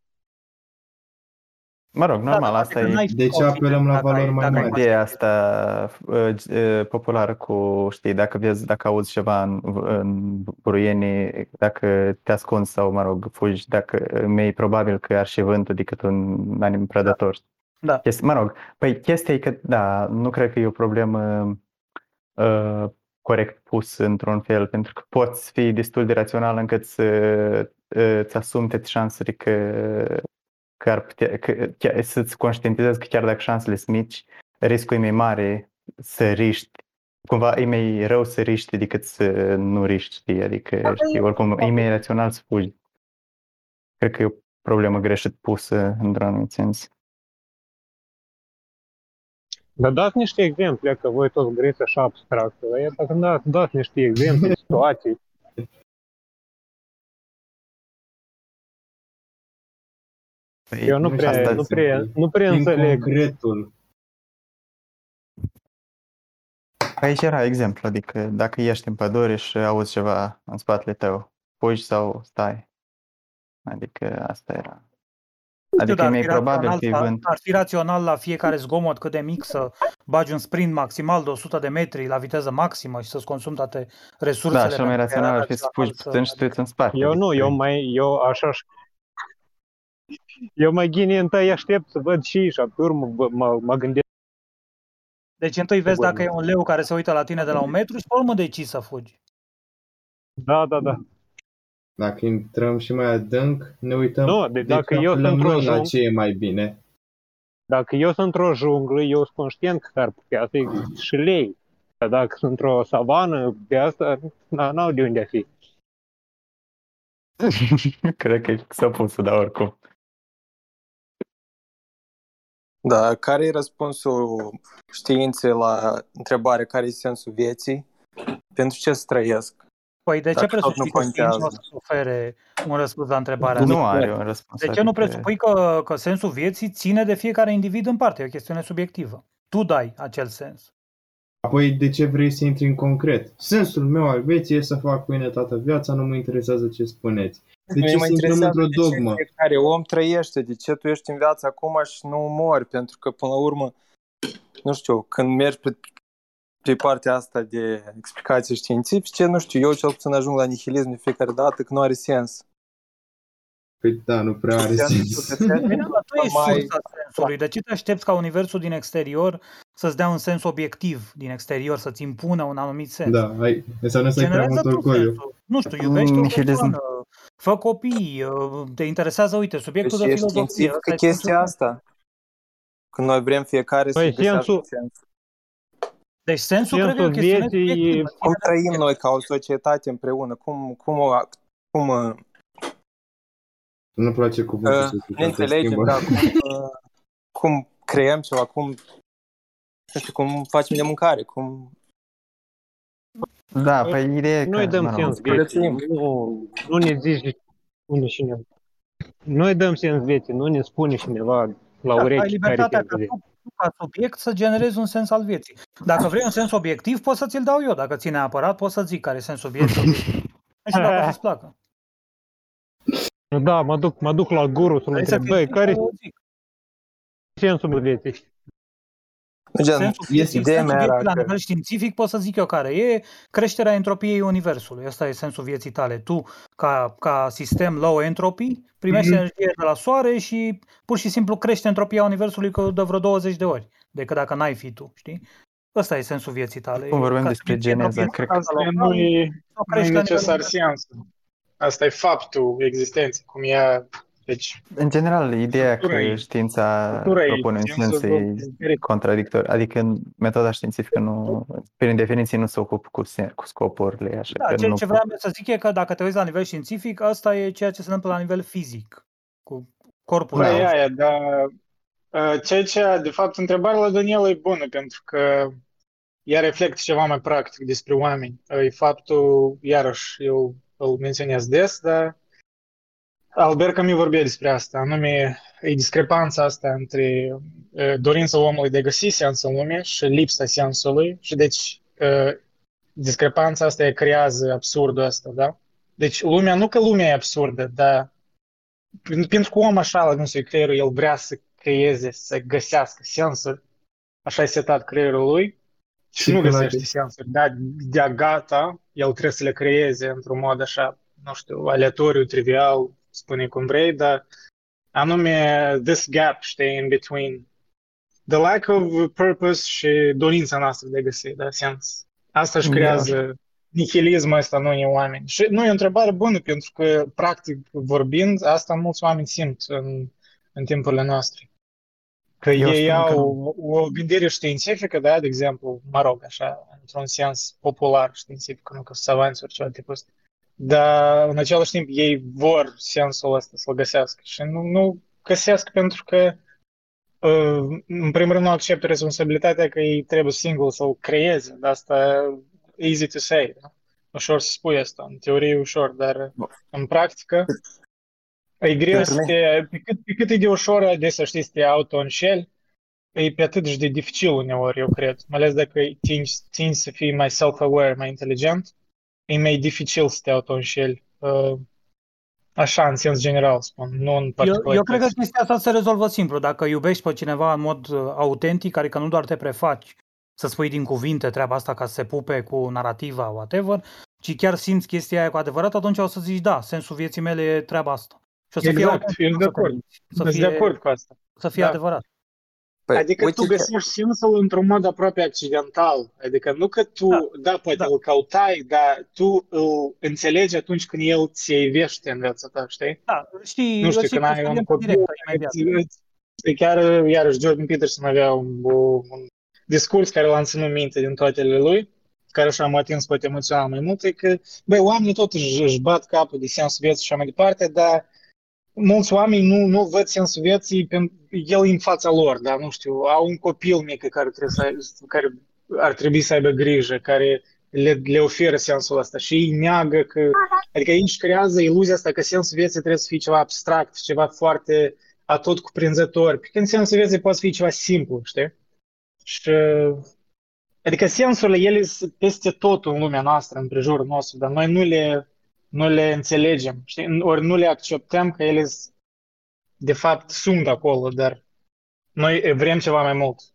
Mă rog, normal, da, asta adică e n-ai fi De ce confident apelăm la dacă ai- valori mai dacă ai mari? ideea asta uh, g- uh, populară cu, știi, dacă vezi, dacă auzi ceva în, în buruienii, dacă te ascunzi sau, mă rog, fugi, dacă mai probabil că ar și vântul decât un anim predator. Da. Chesti- mă rog, păi chestia e că, da, nu cred că e o problemă uh, corect pus într-un fel, pentru că poți fi destul de rațional încât să uh, îți asumi toate șansele că, că ar putea, că, chiar, să-ți conștientizezi că chiar dacă șansele sunt mici, riscul e mai mare să riști. Cumva e mai rău să riști decât să nu riști, știi? Adică, știi, oricum, e mai rațional să fugi. Cred că e o problemă greșit pusă într-un anumit sens. Dar dați niște exemple, că voi toți grăiți așa abstract. Dar dacă dați, dați niște exemple, situații. Păi, Eu nu nu prea, asta nu sunt. prea, nu prea Din înțeleg. concretul. Aici era exemplu, adică dacă ești în pădure și auzi ceva în spatele tău, fugi sau stai. Adică asta era. Adică e dar ar mai fi probabil rațional că e să- vânt. Ar fi rațional la fiecare zgomot cât de mic să bagi un sprint maximal de 100 de metri la viteză maximă și să-ți consumi toate resursele. Da, cel mai pentru că era rațional ar fi să rațional fugi puțin și tu ești în spate. Eu nu, adică- eu mai, eu așa eu mai ghini întâi aștept să văd și și pe urmă bă, mă, mă gândesc. Deci întâi vezi Bun. dacă e un leu care se uită la tine de la un metru și pe urmă decizi să fugi. Da, da, da. Dacă intrăm și mai adânc, ne uităm Nu, deci dacă eu aflăm sunt noi într-o la jung- ce e mai bine. Dacă eu sunt într-o junglă, eu sunt conștient că ar putea să existe și lei. Dar dacă sunt într-o savană, de asta n- n-au de unde a fi. Cred că s-a pus dar oricum. Da, care e răspunsul științei la întrebare care e sensul vieții? Pentru ce să trăiesc? Păi de ce Dacă tot presupui nu că știința o contează. să ofere un răspuns la întrebarea Nu asta? are un răspuns. De ce nu adică- presupui că, că sensul vieții ține de fiecare individ în parte? E o chestiune subiectivă. Tu dai acel sens. Apoi, de ce vrei să intri în concret? Sensul meu al vieții e să fac pâine toată viața, nu mă interesează ce spuneți. De Mie ce mă să intrăm interesează într-o de ce dogmă? fiecare om trăiește, de ce tu ești în viață acum și nu mori, pentru că până la urmă, nu știu, când mergi pe, pe partea asta de explicații științifice, nu știu, eu cel puțin ajung la nihilism de fiecare dată că nu are sens. Păi da, nu prea are sens. Bine, dar tu ești Mai- sursa sensului. De ce te aștepți ca universul din exterior să-ți dea un sens obiectiv din exterior, să-ți impună un anumit sens? Da, ai, înseamnă să ai prea Generează mult tu orgoliu. sensul. Nu știu, iubești o Nihilism. persoană, fă copii, uh, te interesează, uite, subiectul Deci de e filozofie. științifică ăsta e chestia sensul. asta. Când noi vrem fiecare să Păi, găsească sensul- sens. Deci sensul, cred că e o Sensul chestiune vieții e- subiectivă. Cum ține de trăim subiect. noi ca o societate împreună? Cum, cum, o, cum uh, Nu-mi place cuvântul uh, societate, ne înțelegem, schimbă. da, cum, uh, cum creăm ceva, cum, nu știu, cum facem de mâncare, cum... Da, păi ideea e că... Noi dăm mă rog, sens Supraviețuim. vieții. Nu, nu ne zici unde și ne... Noi dăm sens vieții, nu ne spune cineva la Da, ai urechi care libertatea te ca tu, tu, ca subiect, să generezi un sens al vieții. Dacă vrei un sens obiectiv, poți să ți-l dau eu. Dacă ține neapărat, poți să zic care e sensul vieții. obiectiv. și dacă îți placă. Da, mă duc, mă duc la guru să-l Vrei să întreb, fii băi, care e sincer, zic. sensul vieții? Gen, Sensul vieții, ideea sensul mea era vieții la că- nivel științific pot să zic eu care e creșterea entropiei universului. Asta e sensul vieții tale. Tu, ca, ca sistem low entropy, primești Mhm. energie de la soare și pur și simplu crește entropia universului cu de vreo 20 de ori decât dacă n-ai fi tu, știi? Ăsta e sensul vieții tale. Cum vorbim Ca să despre fie geneza, entropie cred că- Asta local, nu e, sau nu e crește la necesar nivelul- știință. Asta e faptul existenței, cum ea... Deci, În general, ideea Structura că e- știința structura e propune un sensul sens e diferit. contradictor. Adică în metoda științifică nu, prin definiție nu se ocupă cu, sen- cu scopurile, așa Da, că ce, nu ce vreau eu să zic e că dacă te uiți la nivel științific, asta e ceea ce se întâmplă la nivel fizic, cu corpul Da, tău. e aia, dar uh, ceea ce, de fapt, întrebarea la Daniel e bună, pentru că ea reflectă ceva mai practic despre oameni. Uh, E faptul, iarăși, eu îl menționez des, dar Albert Camus vorbea despre asta, anume e discrepanța asta între uh, dorința omului de a găsi sens în lume și lipsa sensului și deci uh, discrepanța asta creează absurdul ăsta, da? Deci lumea, nu că lumea e absurdă, dar Pen- pentru că om așa la gândul creierul, el vrea să creeze, să găsească sensuri, așa e setat creierul lui și Și nu când găsește ai- sensuri, dar de gata, el trebuie să le creeze într-un mod așa, nu știu, aleatoriu, trivial, spune cum vrei, dar anume this gap, știi, in between the lack of purpose și dorința noastră de a găsi, da, sens. Asta își Da. creează nihilismul ăsta în unii oameni. Și nu e o întrebare bună, pentru că, practic vorbind, asta mulți oameni simt în, în timpurile noastre. Că Eu ei spun că au o, o gândire științifică, da, de exemplu, mă rog, așa, într-un sens popular științific, nu că savanți ori ceva tipul ăsta. Dar, în același timp, ei vor sensul ăsta să-l găsească și nu, nu găsesc pentru că uh, în primul rând nu acceptă responsabilitatea că ei trebuie singur să-l creeze, dar asta easy to say, da? Ușor să spui asta, în teorie e ușor, dar în practică e greu Dar să nu- te, pe cât, pe cât e de ușor de să știi să te auto-înșeli, e pe atât și de dificil uneori, eu cred. Mai ales dacă tingi, tingi să fii mai self-aware, mai inteligent, e mai dificil să te auto-înșeli. Uh, așa, în sens general, spun, nu în Eu, particular. eu cred că chestia asta se rezolvă simplu. Dacă iubești pe cineva în mod uh, autentic, adică nu doar te prefaci să spui din cuvinte treaba asta ca să se pupe cu narativa, whatever, ci chiar simți chestia aia cu adevărat, atunci o să zici, da, sensul vieții mele e treaba asta. Și o să fie Exact, autentic, eu nu sunt de să te acord. minți. Să Sunt fie, de acord cu asta. să fie Da. adevărat. Păi, adică uite tu că- găsești sensul într-un mod aproape accidental. Adică nu că tu, da, Da, poate da. îl căutai, dar tu îl înțelegi atunci când el ți se ivește în viața ta, știi? Da, știi, Nu știu, îl știi când ai un experiența copil, directă, imediat. îți- îți- chiar, iarăși, Jordan Peterson avea un, un discurs care l-am ținut minte din toatele lui, care și-am atins poate emoțional mai mult, e că, băi, oamenii tot își, își bat capul de sensul vieții și așa mai departe, dar mulți oameni nu, nu văd sensul vieții pentru el e în fața lor, dar nu știu, au un copil mic care, trebuie să, ai- care ar trebui să aibă grijă, care le, le oferă sensul ăsta și îi neagă că, adică ei își creează iluzia asta că sensul vieții trebuie să fie ceva abstract, ceva foarte atot cuprinzător, pe când sensul vieții poate fi ceva simplu, știi? Și, adică sensurile, ele sunt peste tot în lumea noastră, în prejurul nostru, dar noi nu le, nu le înțelegem, știi? Ori nu le acceptăm că ele s- de fapt sunt acolo, dar noi vrem ceva mai mult.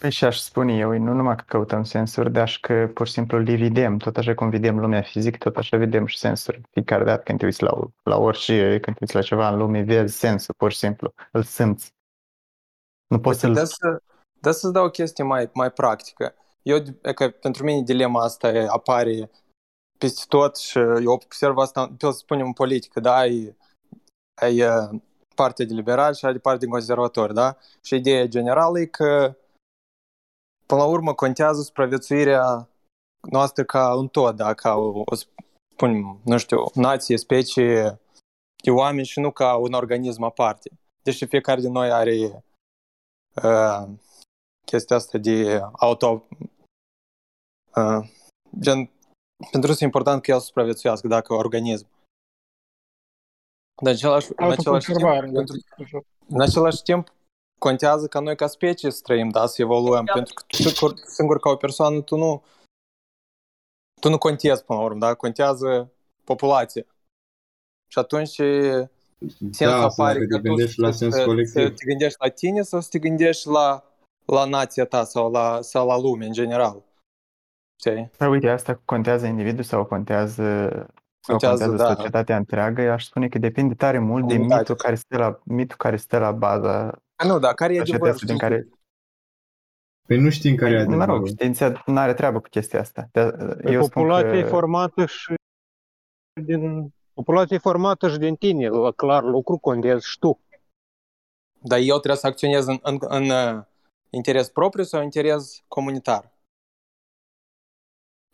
Păi și aș spune eu, nu numai că căutăm sensuri, dar și că pur și simplu le vedem, tot așa cum vedem lumea fizică, tot așa vedem și sensuri. Fiecare dată când te uiți la, la orice, când te uiți la ceva în lume, vezi sensul, pur și simplu, îl simți. Nu poți Uite, să-l... da să, da să-ți dau o chestie mai, mai practică. Eu, e că pentru mine dilema asta e- apare peste tot și eu observ asta, pe să spunem, în politică, da, ai, ai uh, partea de liberali și ai de partea de conservatori, da? Și ideea generală e că până la urmă contează supraviețuirea noastră ca un tot, da? Ca o, o spunem, nu știu, nație, specie de oameni și nu ca un organism aparte. Deși fiecare din noi are uh, chestia asta de auto... Uh, gen, pentru că e important că el să supraviețuiască dacă organism. Dar în același, în același timp, Autoconservare, da. pentru, în același timp, contează ca noi ca specie să trăim, da, să evoluăm, pentru că tu singur, singur ca o persoană, tu nu tu nu contezi până la urmă, da? Contează populația. Și atunci sensul Da, apare să că te tu gândești la să, sens să, colectiv. să te gândești la tine sau să te gândești la, la nația ta sau la, sau la lume în general. Știi? Păi uite, asta contează individul sau contează, sau Contează, contează da. societatea întreagă, eu aș spune că depinde tare mult de Comunitate. mitul care stă la, mitul care stă la baza A, nu, dar care e adevărul? societății din știi? care... Păi nu știm care e Mă rog, adevărul. știința nu are treabă cu chestia asta. De, Păi eu spun populația e că... formată și din... Populația e formată și din tine, la clar lucru contezi și tu. Dar eu trebuie să acționez în, în, în uh, interes propriu sau interes comunitar?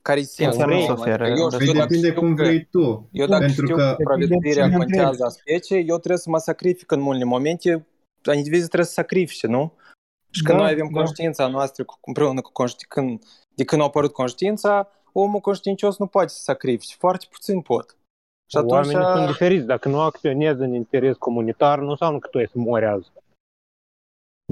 Care e sensul? Înseamnă să Adică oferă eu, răspuns. Păi eu dacă depinde știu cum că, vrei tu. eu dacă Pentru știu că- că supraviețuirea Depinde contează a speciei, eu trebuie să mă sacrific în multe momente, indivizii trebuie să sacrifice, nu? Și când Da, noi avem da. conștiința noastră cu- împreună cu conști... când, de când a apărut conștiința, omul conștiincios nu poate să sacrifice, foarte puțin pot. Și atunci, Oamenii sunt diferiți. Dacă nu acționezi în interes comunitar, nu înseamnă că tu ești să mori azi.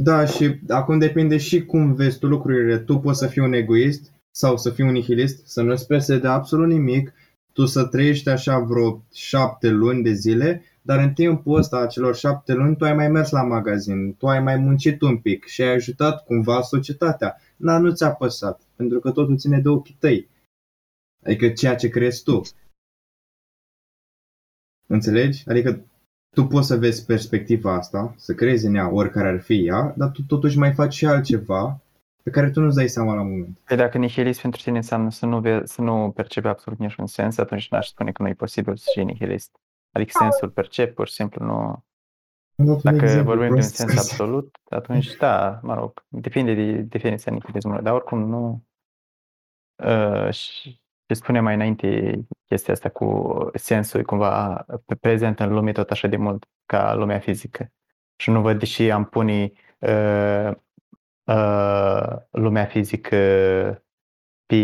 Da, și acum depinde și cum vezi tu lucrurile. Tu poți să fii un egoist sau să fii un nihilist, să nu-ți pese de absolut nimic, tu să trăiești așa vreo șapte luni de zile, dar în timpul ăsta, acelor șapte luni, tu ai mai mers la magazin, tu ai mai muncit un pic și ai ajutat cumva societatea. Dar nu ți-a păsat, pentru că totul ține de ochii tăi. Adică ceea ce crezi tu. Înțelegi? Adică tu poți să vezi perspectiva asta, să crezi în ea, oricare ar fi ea, dar tu totuși mai faci și altceva pe care tu nu-ți dai seama la moment. Păi dacă nihilist pentru tine înseamnă să nu, ve- să nu percepi absolut niciun sens, atunci n-aș spune că nu e posibil să fii nihilist. Adică sensul percep, pur și simplu nu... Am dat un Dacă exemplu vorbim de un prost. sens absolut, atunci da, mă rog, depinde de definiția nihilismului, dar oricum nu... Uh, și ce spune mai înainte chestia asta cu sensul e cumva pe prezent în lume tot așa de mult ca lumea fizică. Și nu văd de ce am pune uh, uh, lumea fizică pe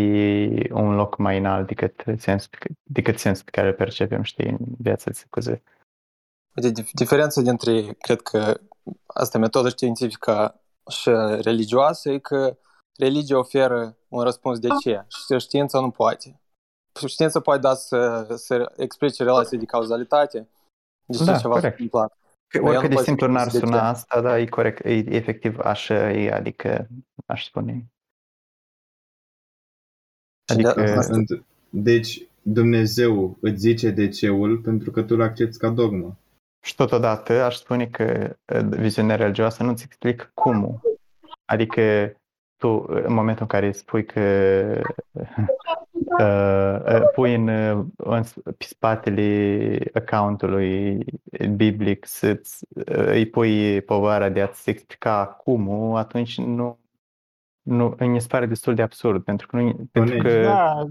un loc mai înalt decât sensul, decât sensul pe care îl percepem, știi, în viața de zi cu zi. Uite, dif- diferența dintre, cred că asta metodă științifică și religioasă e că religia oferă un răspuns de ce și știința nu poate. Știința poate da să, să explice relația de cauzalitate, de ce Da, ceva s-a corect. întâmplat. Că Dar ea nu oricât de poate să simplu n-ar explice de suna ce. asta, dar e corect, e efectiv așa e, adică aș spune. Și de- Adică, asta- Ent- Deci Dumnezeu îți zice de ceul pentru că tu l accepti ca dogmă. Și totodată aș spune că uh, viziunea religioasă nu-ți explică cum. Adică tu, în momentul în care spui că uh, uh, pui în, uh, în, pe spatele accountului biblic să îi pui povara de a-ți explica cum, atunci nu, nu îmi se pare destul de absurd, pentru că, nu, pentru că Da,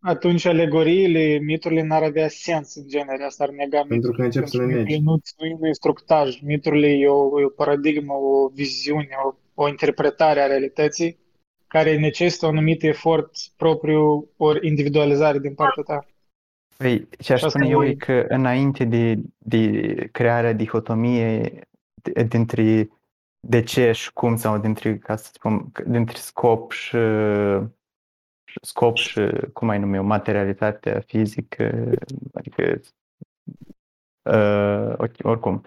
atunci alegoriile, miturile n-ar avea sens în genere, asta ar nega Pentru că miturile, încep să pentru le că negi. miturile nu, nu e un instructaj, miturile e o, e o paradigmă, o viziune, o, o interpretare a realității care necesită un anumit efort propriu ori individualizare din partea ta. Păi, ce aș Și asta spune eu e- e că înainte de, de crearea dihotomiei d- dintre de ce și cum sau dintre, ca să spun, dintre scop și și scop și, cum mai numim eu, materialitatea fizică, adică uh, ok, oricum.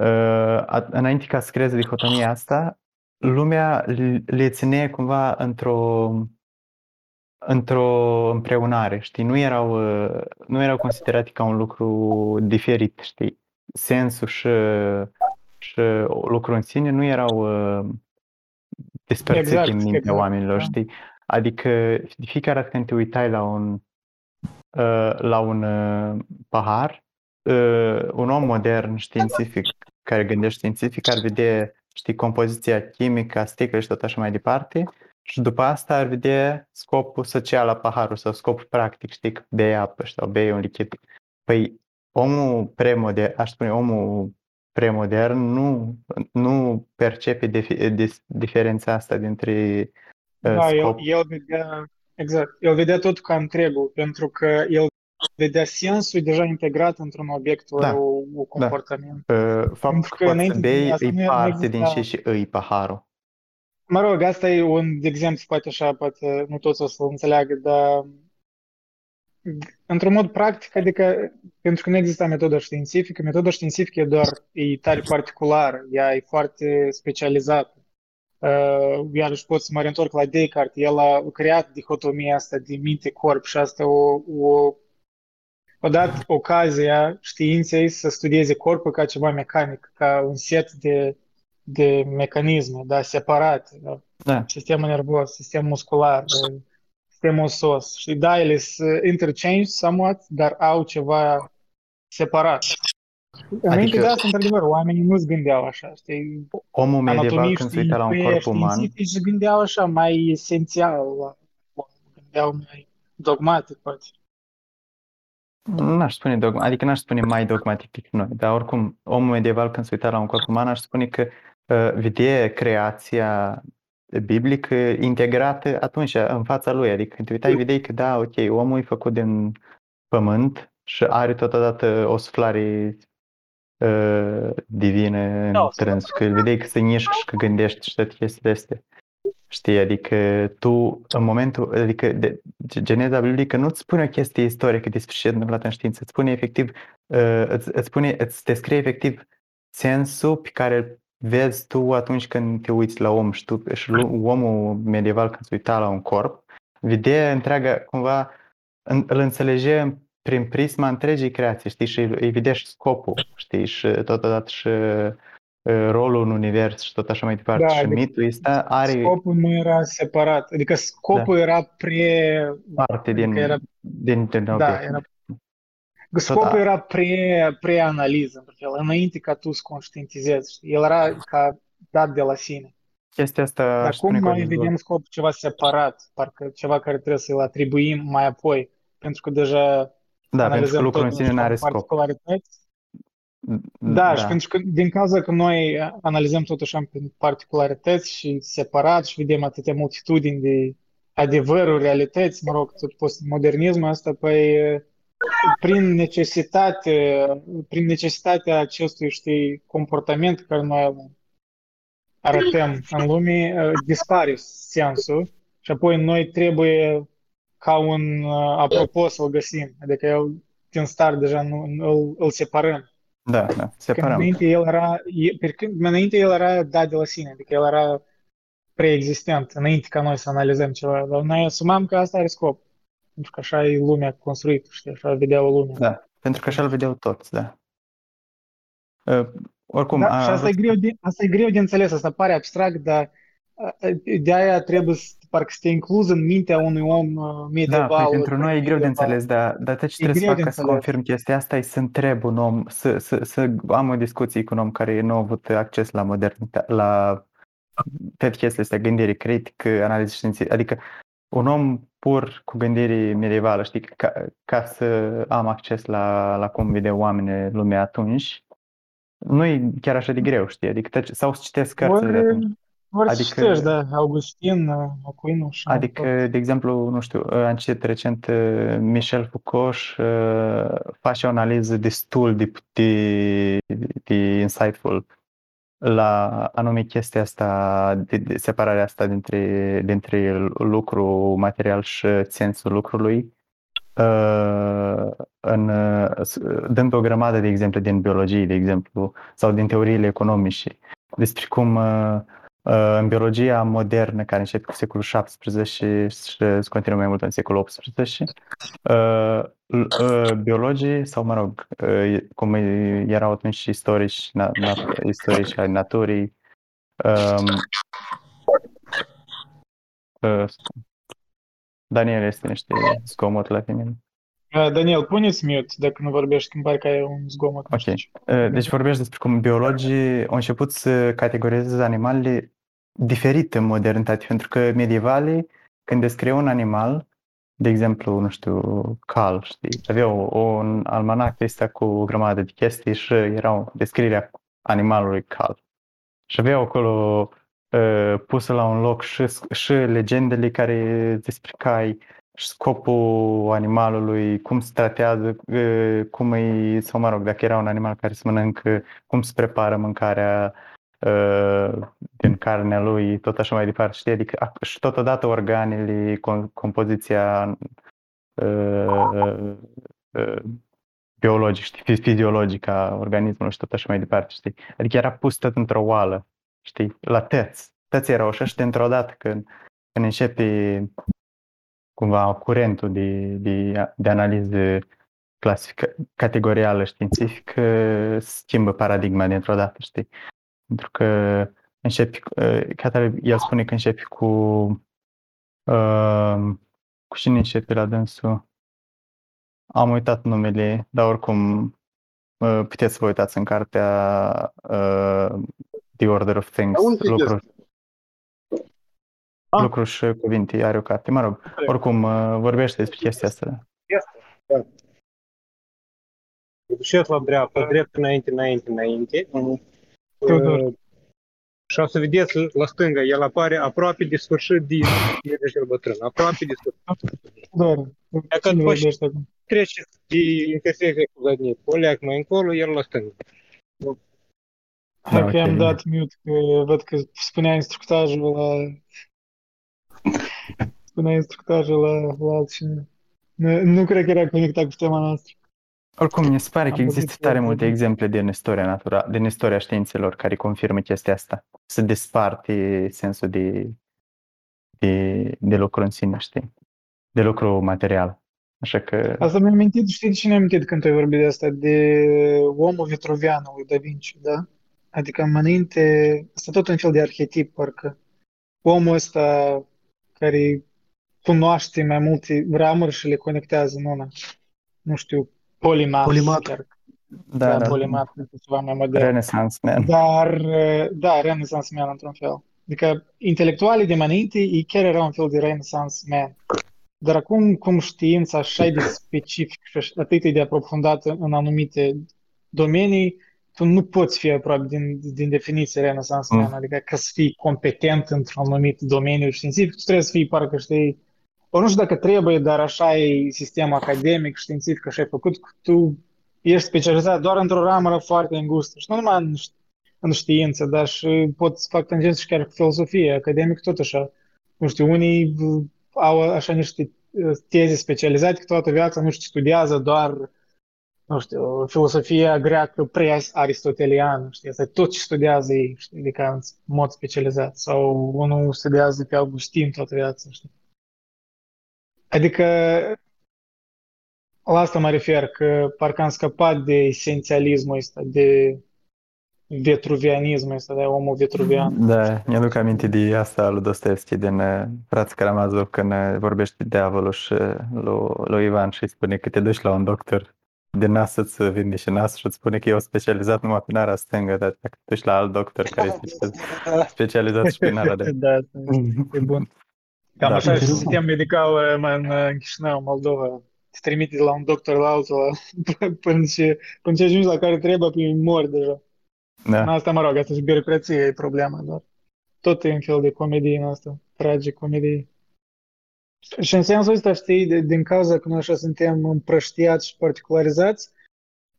Uh, a- înainte ca să creeze dihotomia asta, lumea l- le ține cumva într-o într-o împreunare, știi? Nu erau, uh, nu erau considerate ca un lucru diferit, știi? Sensul și, și lucrul în sine nu erau uh, despărțite Exact, în mintea exact, oamenilor, da. știi? Adică de fiecare dată când te uitai la un, uh, la un uh, pahar, uh, un om modern științific care gândește științific ar vedea, știi, compoziția chimică a sticlei și tot așa mai departe și după asta ar vedea scopul social al paharului sau scopul practic, știi, că bei apă sau bei un lichid. Păi omul premodern, aș spune, omul premodern nu, nu percepe defi- dis- diferența asta dintre uh, Da, el, scop. el vedea, exact, el vedea totul ca întregul, pentru că el vedea sensul deja integrat într-un obiect ori Da, o, o comportament. Uh, faptul Pentru că că poți să înainte de bei asta e nu- nu parte din exista- ce și îi paharul. Mă rog, asta e un exemplu, poate așa, poate nu toți o să înțeleagă, dar într-un mod practic, adică pentru că nu există metodă științifică, metoda științifică e doar, e tare particulară, ea e foarte specializată. Uh, iarăși pot să mă reîntorc la Descartes, el a creat dihotomia asta de minte-corp și asta o, o, o dat ocazia științei să studieze corpul ca ceva mecanic, ca un set de, de mecanisme, da, separate, da? Da. sistemul nervos, sistemul muscular, uh, sistemul osos. Și da, ele sunt interchanged somewhat, dar au ceva separat. Înainte Adică- de asta, într-adevăr, oamenii nu se gândeau așa, știi? Omul medieval Anatomii când se uita la un corp uman, științifici se gândeau așa, mai esențial, la, gândeau mai dogmatic, poate. N-aș spune dogma, adică n-aș spune mai dogmatic decât noi, dar oricum omul medieval când se uita la un corp uman aș spune că uh, vedea creația biblică integrată atunci în fața lui, adică când te uitai vedeai că da, ok, omul e făcut din pământ și are totodată o suflare uh, divină în Da, trânsul, că îl vedeai că se mișcă și că gândește și toate chestiile astea. Știi, adică tu, în momentul, adică de, geneza biblică nu-ți spune o chestie istorică despre ce s-a întâmplat în știință, îți spune efectiv, uh, îți, îți spune, îți descrie efectiv sensul pe care îl vezi tu atunci când te uiți la om și, tu, și lu- omul medieval când se uita la un corp, vedea întreaga, cumva, în, îl înțelege prin prisma întregii creații, știi, și îi vedea și scopul, știi, și totodată și uh, rolul în univers și tot așa mai departe. Da, și adică mitul ăsta are Scopul nu era separat, adică scopul era pre... parte din, adică era, din, din da, obiect. era, scopul a- era pre, pre-analiză, într-un fel, înainte ca tu să conștientizezi, știi? El era ca dat de la sine. Chestia asta Dar aș cum spune că o noi dezvolt- vedem scopul ceva separat, parcă ceva care trebuie să-l atribuim mai apoi, pentru că deja Da, pentru că analizăm lucrul în totul sine nu așa are în scop. Particularități. Da, și pentru că din cauza că noi analizăm tot așa prin particularități și separat și vedem atâtea multitudini de adevăruri, realități, mă rog, tot postmodernismul ăsta, păi prin necesitate, prin necesitatea acestui, știi, comportament care noi îl arătăm în lume, dispare sensul și apoi noi trebuie ca un apropo să-l găsim, adică el din start deja nu, îl, îl separăm. Da, da, Când separăm. înainte el era, e- pe când înainte el era dat de la sine, adică el era preexistent, înainte ca noi să analizăm ceva, dar noi asumam că asta are scop, pentru că așa e lumea construită, știi, așa vedea o lume. Da, pentru că așa îl vedeau toți, da. Uh, oricum, Da, a, și asta e, vrut- greu de, asta e greu de înțeles, asta pare abstract, dar uh, de aia trebuie să, parcă să te inclus în mintea unui om uh, Da, medieval. păi pentru noi e greu de medieval. înțeles, dar, dar tot ce E trebuie să greu fac de ca să înțeles. confirm chestia asta e să întreb un om, să, să, să am o discuție cu un om care nu a avut acces la modernitate, la toate chestiile astea, gândire critică, analiză științifică, adică un om pur cu gândire medievală, știi, ca, ca să am acces la, la cum vede oamenii lumea atunci, nu e chiar așa de greu, știi, adică tot ce- sau să citesc cărțile de Ori, atunci. Ori să Adică- citești, da, Augustin, uh, Aquinul și Adică, de exemplu, nu știu, am citit recent uh, Michel Foucault și uh, face o analiză destul de, de, de insightful la anume chestia asta, de, de separarea asta dintre, dintre lucru material și sensul lucrului, uh, în, uh, s- dând o grămadă de exemple din biologie, de exemplu, sau din teoriile economice, despre cum uh, uh, în biologia modernă, care începe cu secolul XVII și, și se continuă mai mult în secolul XVIII, uh, l- uh, biologii, sau mă rog, uh, cum erau atunci și istorici, na, na, istorici ai naturii, um, uh, Daniel este niște zgomot la tine. Uh, Daniel, puneți mute dacă nu vorbești, că îmi pare că ai un zgomot. nu Ok. știu ce. Uh, Deci vorbești despre cum biologii au început să categorizeze animalele diferite în modernitate, pentru că medievalii, când descriu un animal, de exemplu, nu știu, cal, știi, aveau un almanac de ăsta cu o grămadă de chestii și erau descrierea animalului cal. Și aveau acolo uh, pusă la un loc și, și legendele care despre cai, și scopul animalului, cum se tratează, uh, cum e, sau mă rog, dacă era un animal care se mănâncă, cum se prepară mâncarea uh, din carnea lui, tot așa mai departe, știi? Adică, ac- și totodată organele, com- compoziția uh, uh, biologic, știi, fi- fiziologic a organismului și tot așa mai departe, știi? Adică era pus tot într-o oală, știi? La tăți. Tăți erau așa și dintr-o dată când, când începe cumva curentul de, de, de analiză clasifică, categorială științifică, schimbă paradigma dintr-o dată, știi? Pentru că începi, uh, el spune că începi cu uh, cu cine începe la dânsul? Am uitat numele, dar oricum uh, puteți să vă uitați în cartea uh, The Order of Things, Dar unde lucruri, Ah. lucruri și cuvinte, are o carte. Mă rog, oricum uh, vorbește despre chestia asta. Duceți la dreapta, drept înainte, înainte, înainte. Tudor. Uh, Și o să vedeți la stânga, el apare aproape de sfârșit din Iergel Bătrân. Aproape de sfârșit. Doar, Dacă cine după vorbește acum? treceți de intersecție cu Zadnic, o leac mai încolo, el la stânga. Hai Da, că ok, am bine. dat mute, că văd că spunea instructajul la... Spunea instructajul la, la altcineva. Nu, nu cred că era conectat cu tema noastră. Oricum, mi se pare Am că există vorbit tare foarte multe bine. exemple din istoria natura, din istoria științelor care confirmă chestia asta. Se desparte sensul de, de, de lucru în sine, știi? De lucru material. Așa că, Asta mi-a amintit, știi de cine am amintit când ai vorbit de asta? De omul vitruvian lui Da Vinci, da? Adică înainte, asta tot un fel de arhetip, parcă. Omul ăsta care cunoaște mai multe ramuri și le conectează în una. Nu știu, polimat. Polimat. Chiar, da, da, da, polimat, este ceva mai modern. Renaissance Man. Dar, da, Renaissance Man într-un fel. Adică intelectualii de mai înainte, ei chiar erau un fel de Renaissance Man. Dar acum, cum știința așa e de specific și atât de aprofundată în anumite domenii, tu nu poți fi aproape din, din definiție Renaissance Man, Mm. adică ca să fii competent într-un anumit domeniu științific, tu trebuie să fii parcă știi, o nu știu dacă trebuie, dar așa e sistemul academic, științific, așa e făcut, că tu ești specializat doar într-o ramură foarte îngustă și nu numai în, ș- în știință, dar și pot să fac tangență și chiar cu filosofie, academic tot așa. Nu știu, unii v- au așa niște uh, teze specializate că toată viața, nu știu, studiază doar, nu știu, filosofia greacă pre-aristoteliană, știi, asta e tot ce studiază ei, știi, adică în mod specializat. Sau unul studiază pe Augustin toată viața, știi. Adică la asta mă refer, că parcă am scăpat de esențialismul ăsta, de vetruvianismul ăsta, da, omul vetruvian. Da, mi-aduc aminte de asta lui Dostoevski din uh, Frații Karamazov când uh, vorbește de diavolul și uh, lui, lui Ivan și îi spune că te duci la un doctor de nas să-ți vinde și nas și îți spune că eu specializat numai pe nara stângă, dar dacă te duci la alt doctor care este specializat și pe nara de... da, e bun. Cam Da. așa și sistem medical uh, mă, în, în Chișinău, Moldova. Te trimite de la un doctor la altul la, până, ce, până ce ajungi la care trebuie, până mor deja. Da. Asta, mă rog, asta și birocrație e problema, dar tot e un fel de comedie în asta, tragic comedie. Și în sensul ăsta, știi, de, din cauza că noi așa suntem împrăștiați și particularizați,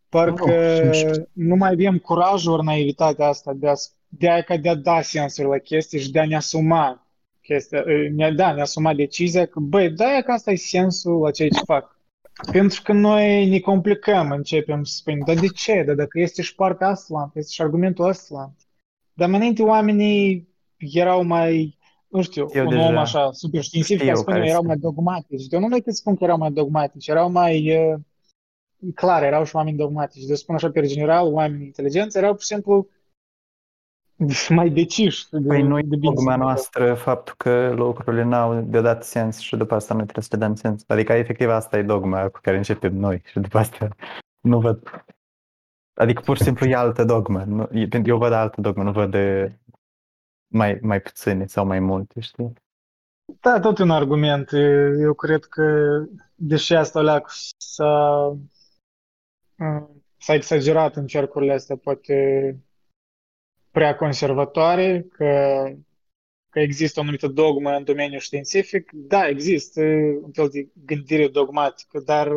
parcă Nu, nu mai avem curajul ori naivitatea asta de a, de a, ca de a da sensuri la chestii și de a ne asuma chestia, ne, da, ne asuma decizia că, băi, da, e că asta e sensul la ceea ce fac. Pentru că noi ne complicăm, începem să spunem, dar de ce? Dar dacă este și partea asta, este și argumentul ăsta. Dar mai înainte oamenii erau mai, nu știu, Eu un deja om așa super științific, știu ca spune, care erau sunt. mai dogmatici. Eu nu mai te spun că erau mai dogmatici, erau mai uh, clar, erau și oameni dogmatici. De spun așa, pe general, oameni inteligenți erau, pur și simplu, mai deciși de, Păi noi, de bine dogma să noastră, faptul că lucrurile n-au deodată sens și după asta noi trebuie să le dăm sens. Adică efectiv asta e dogma cu care începem noi și după asta nu văd. Adică pur și simplu e altă dogmă. Nu- e- Eu văd altă dogmă, nu văd de mai, mai puține sau mai multe, știi? Da, tot un argument. Eu cred că, deși asta leac s-a, s-a exagerat în cercurile astea, poate prea conservatoare, că, că există o anumită dogmă în domeniul științific. Da, există un fel de gândire dogmatică, dar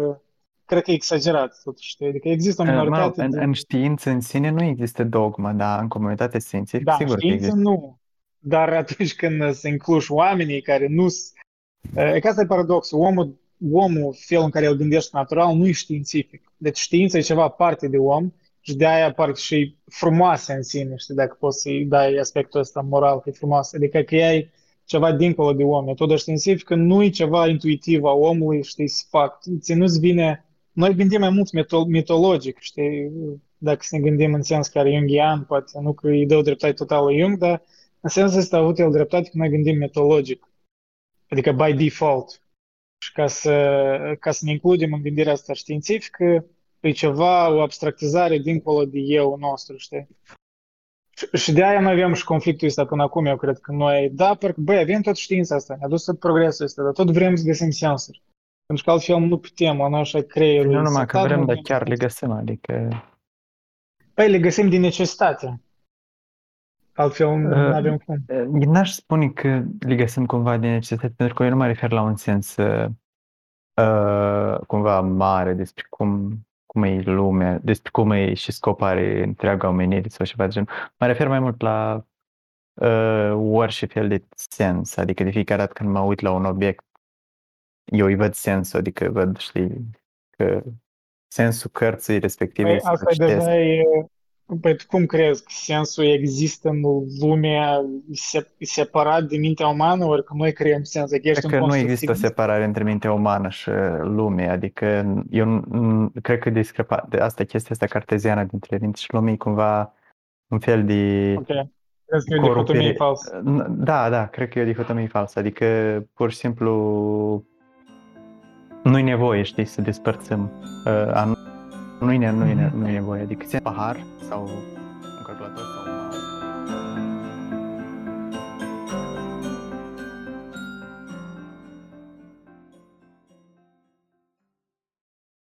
cred că e exagerat, totuși. știi? Adică există o Mă rog, minoritate în, de... în știință în sine nu există dogmă, dar în comunitate științifică Da, în sigur că știință există. nu. Dar atunci când se incluși oamenii care nu... s- E că asta e paradoxul. Omul, omul, felul în care el gândește natural, nu e științific. Deci știința e ceva parte de om și de aia parcă și frumoasă în sine, știi, dacă poți să-i dai aspectul ăsta moral, că e frumoasă. Adică că ea e ceva dincolo de om. Metoda științifică nu e ceva intuitiv a omului, știi, să fac. Ți nu-ți vine... Noi gândim mai mult mito- mitologic, știi, dacă să ne gândim în sens care Jungian, poate nu că îi dă o dreptate totală lui Jung, dar în sensul ăsta a avut el dreptate că noi gândim mitologic, adică by default. Și ca să, ca să ne includem în gândirea asta științifică, e ceva, o abstractizare dincolo de eu nostru, știi? Și- Și de aia noi avem și conflictul ăsta până acum, eu cred că noi, da, pentru că, băi, avem tot știința asta, ne-a dus tot progresul ăsta, dar tot vrem să găsim sensuri. Pentru că altfel nu putem, la noi așa creierul Nu e numai că setat, vrem, nu dar avem chiar le sens. găsim, adică... Păi le găsim din necesitate, altfel nu Uh, avem cum. Eu n-aș spune că le găsim cumva de necesitate, pentru că eu nu mă refer la un sens uh, uh, cumva mare despre cum, cum e lumea, despre cum e și scop are întreaga omenire sau ceva de genul. Mă refer mai mult la uh, orice fel de sens, adică de fiecare dată când mă uit la un obiect, eu îi văd sensul, adică văd, știi, că sensul cărții respective Păi este să asta e citesc. deja e... Păi tu cum crezi că sensul există în lumea se- separat de mintea umană, ori că noi creăm sens? Adică ești Cred un că nu există o constructivist? separare între mintea umană și lume, adică eu nu- nu- cred că discrepa, de asta chestia asta carteziană dintre minte și lume e cumva un fel de Ok. Crezi că e o dihotomie corupire. falsă? Da, da, cred că e o dihotomie falsă, adică pur și simplu nu-i nevoie, știi, să despărțim. Uh, a- nu-i, ne- nu-i, ne- nu-i nevoie, adică ți pahar sau un calculator sau un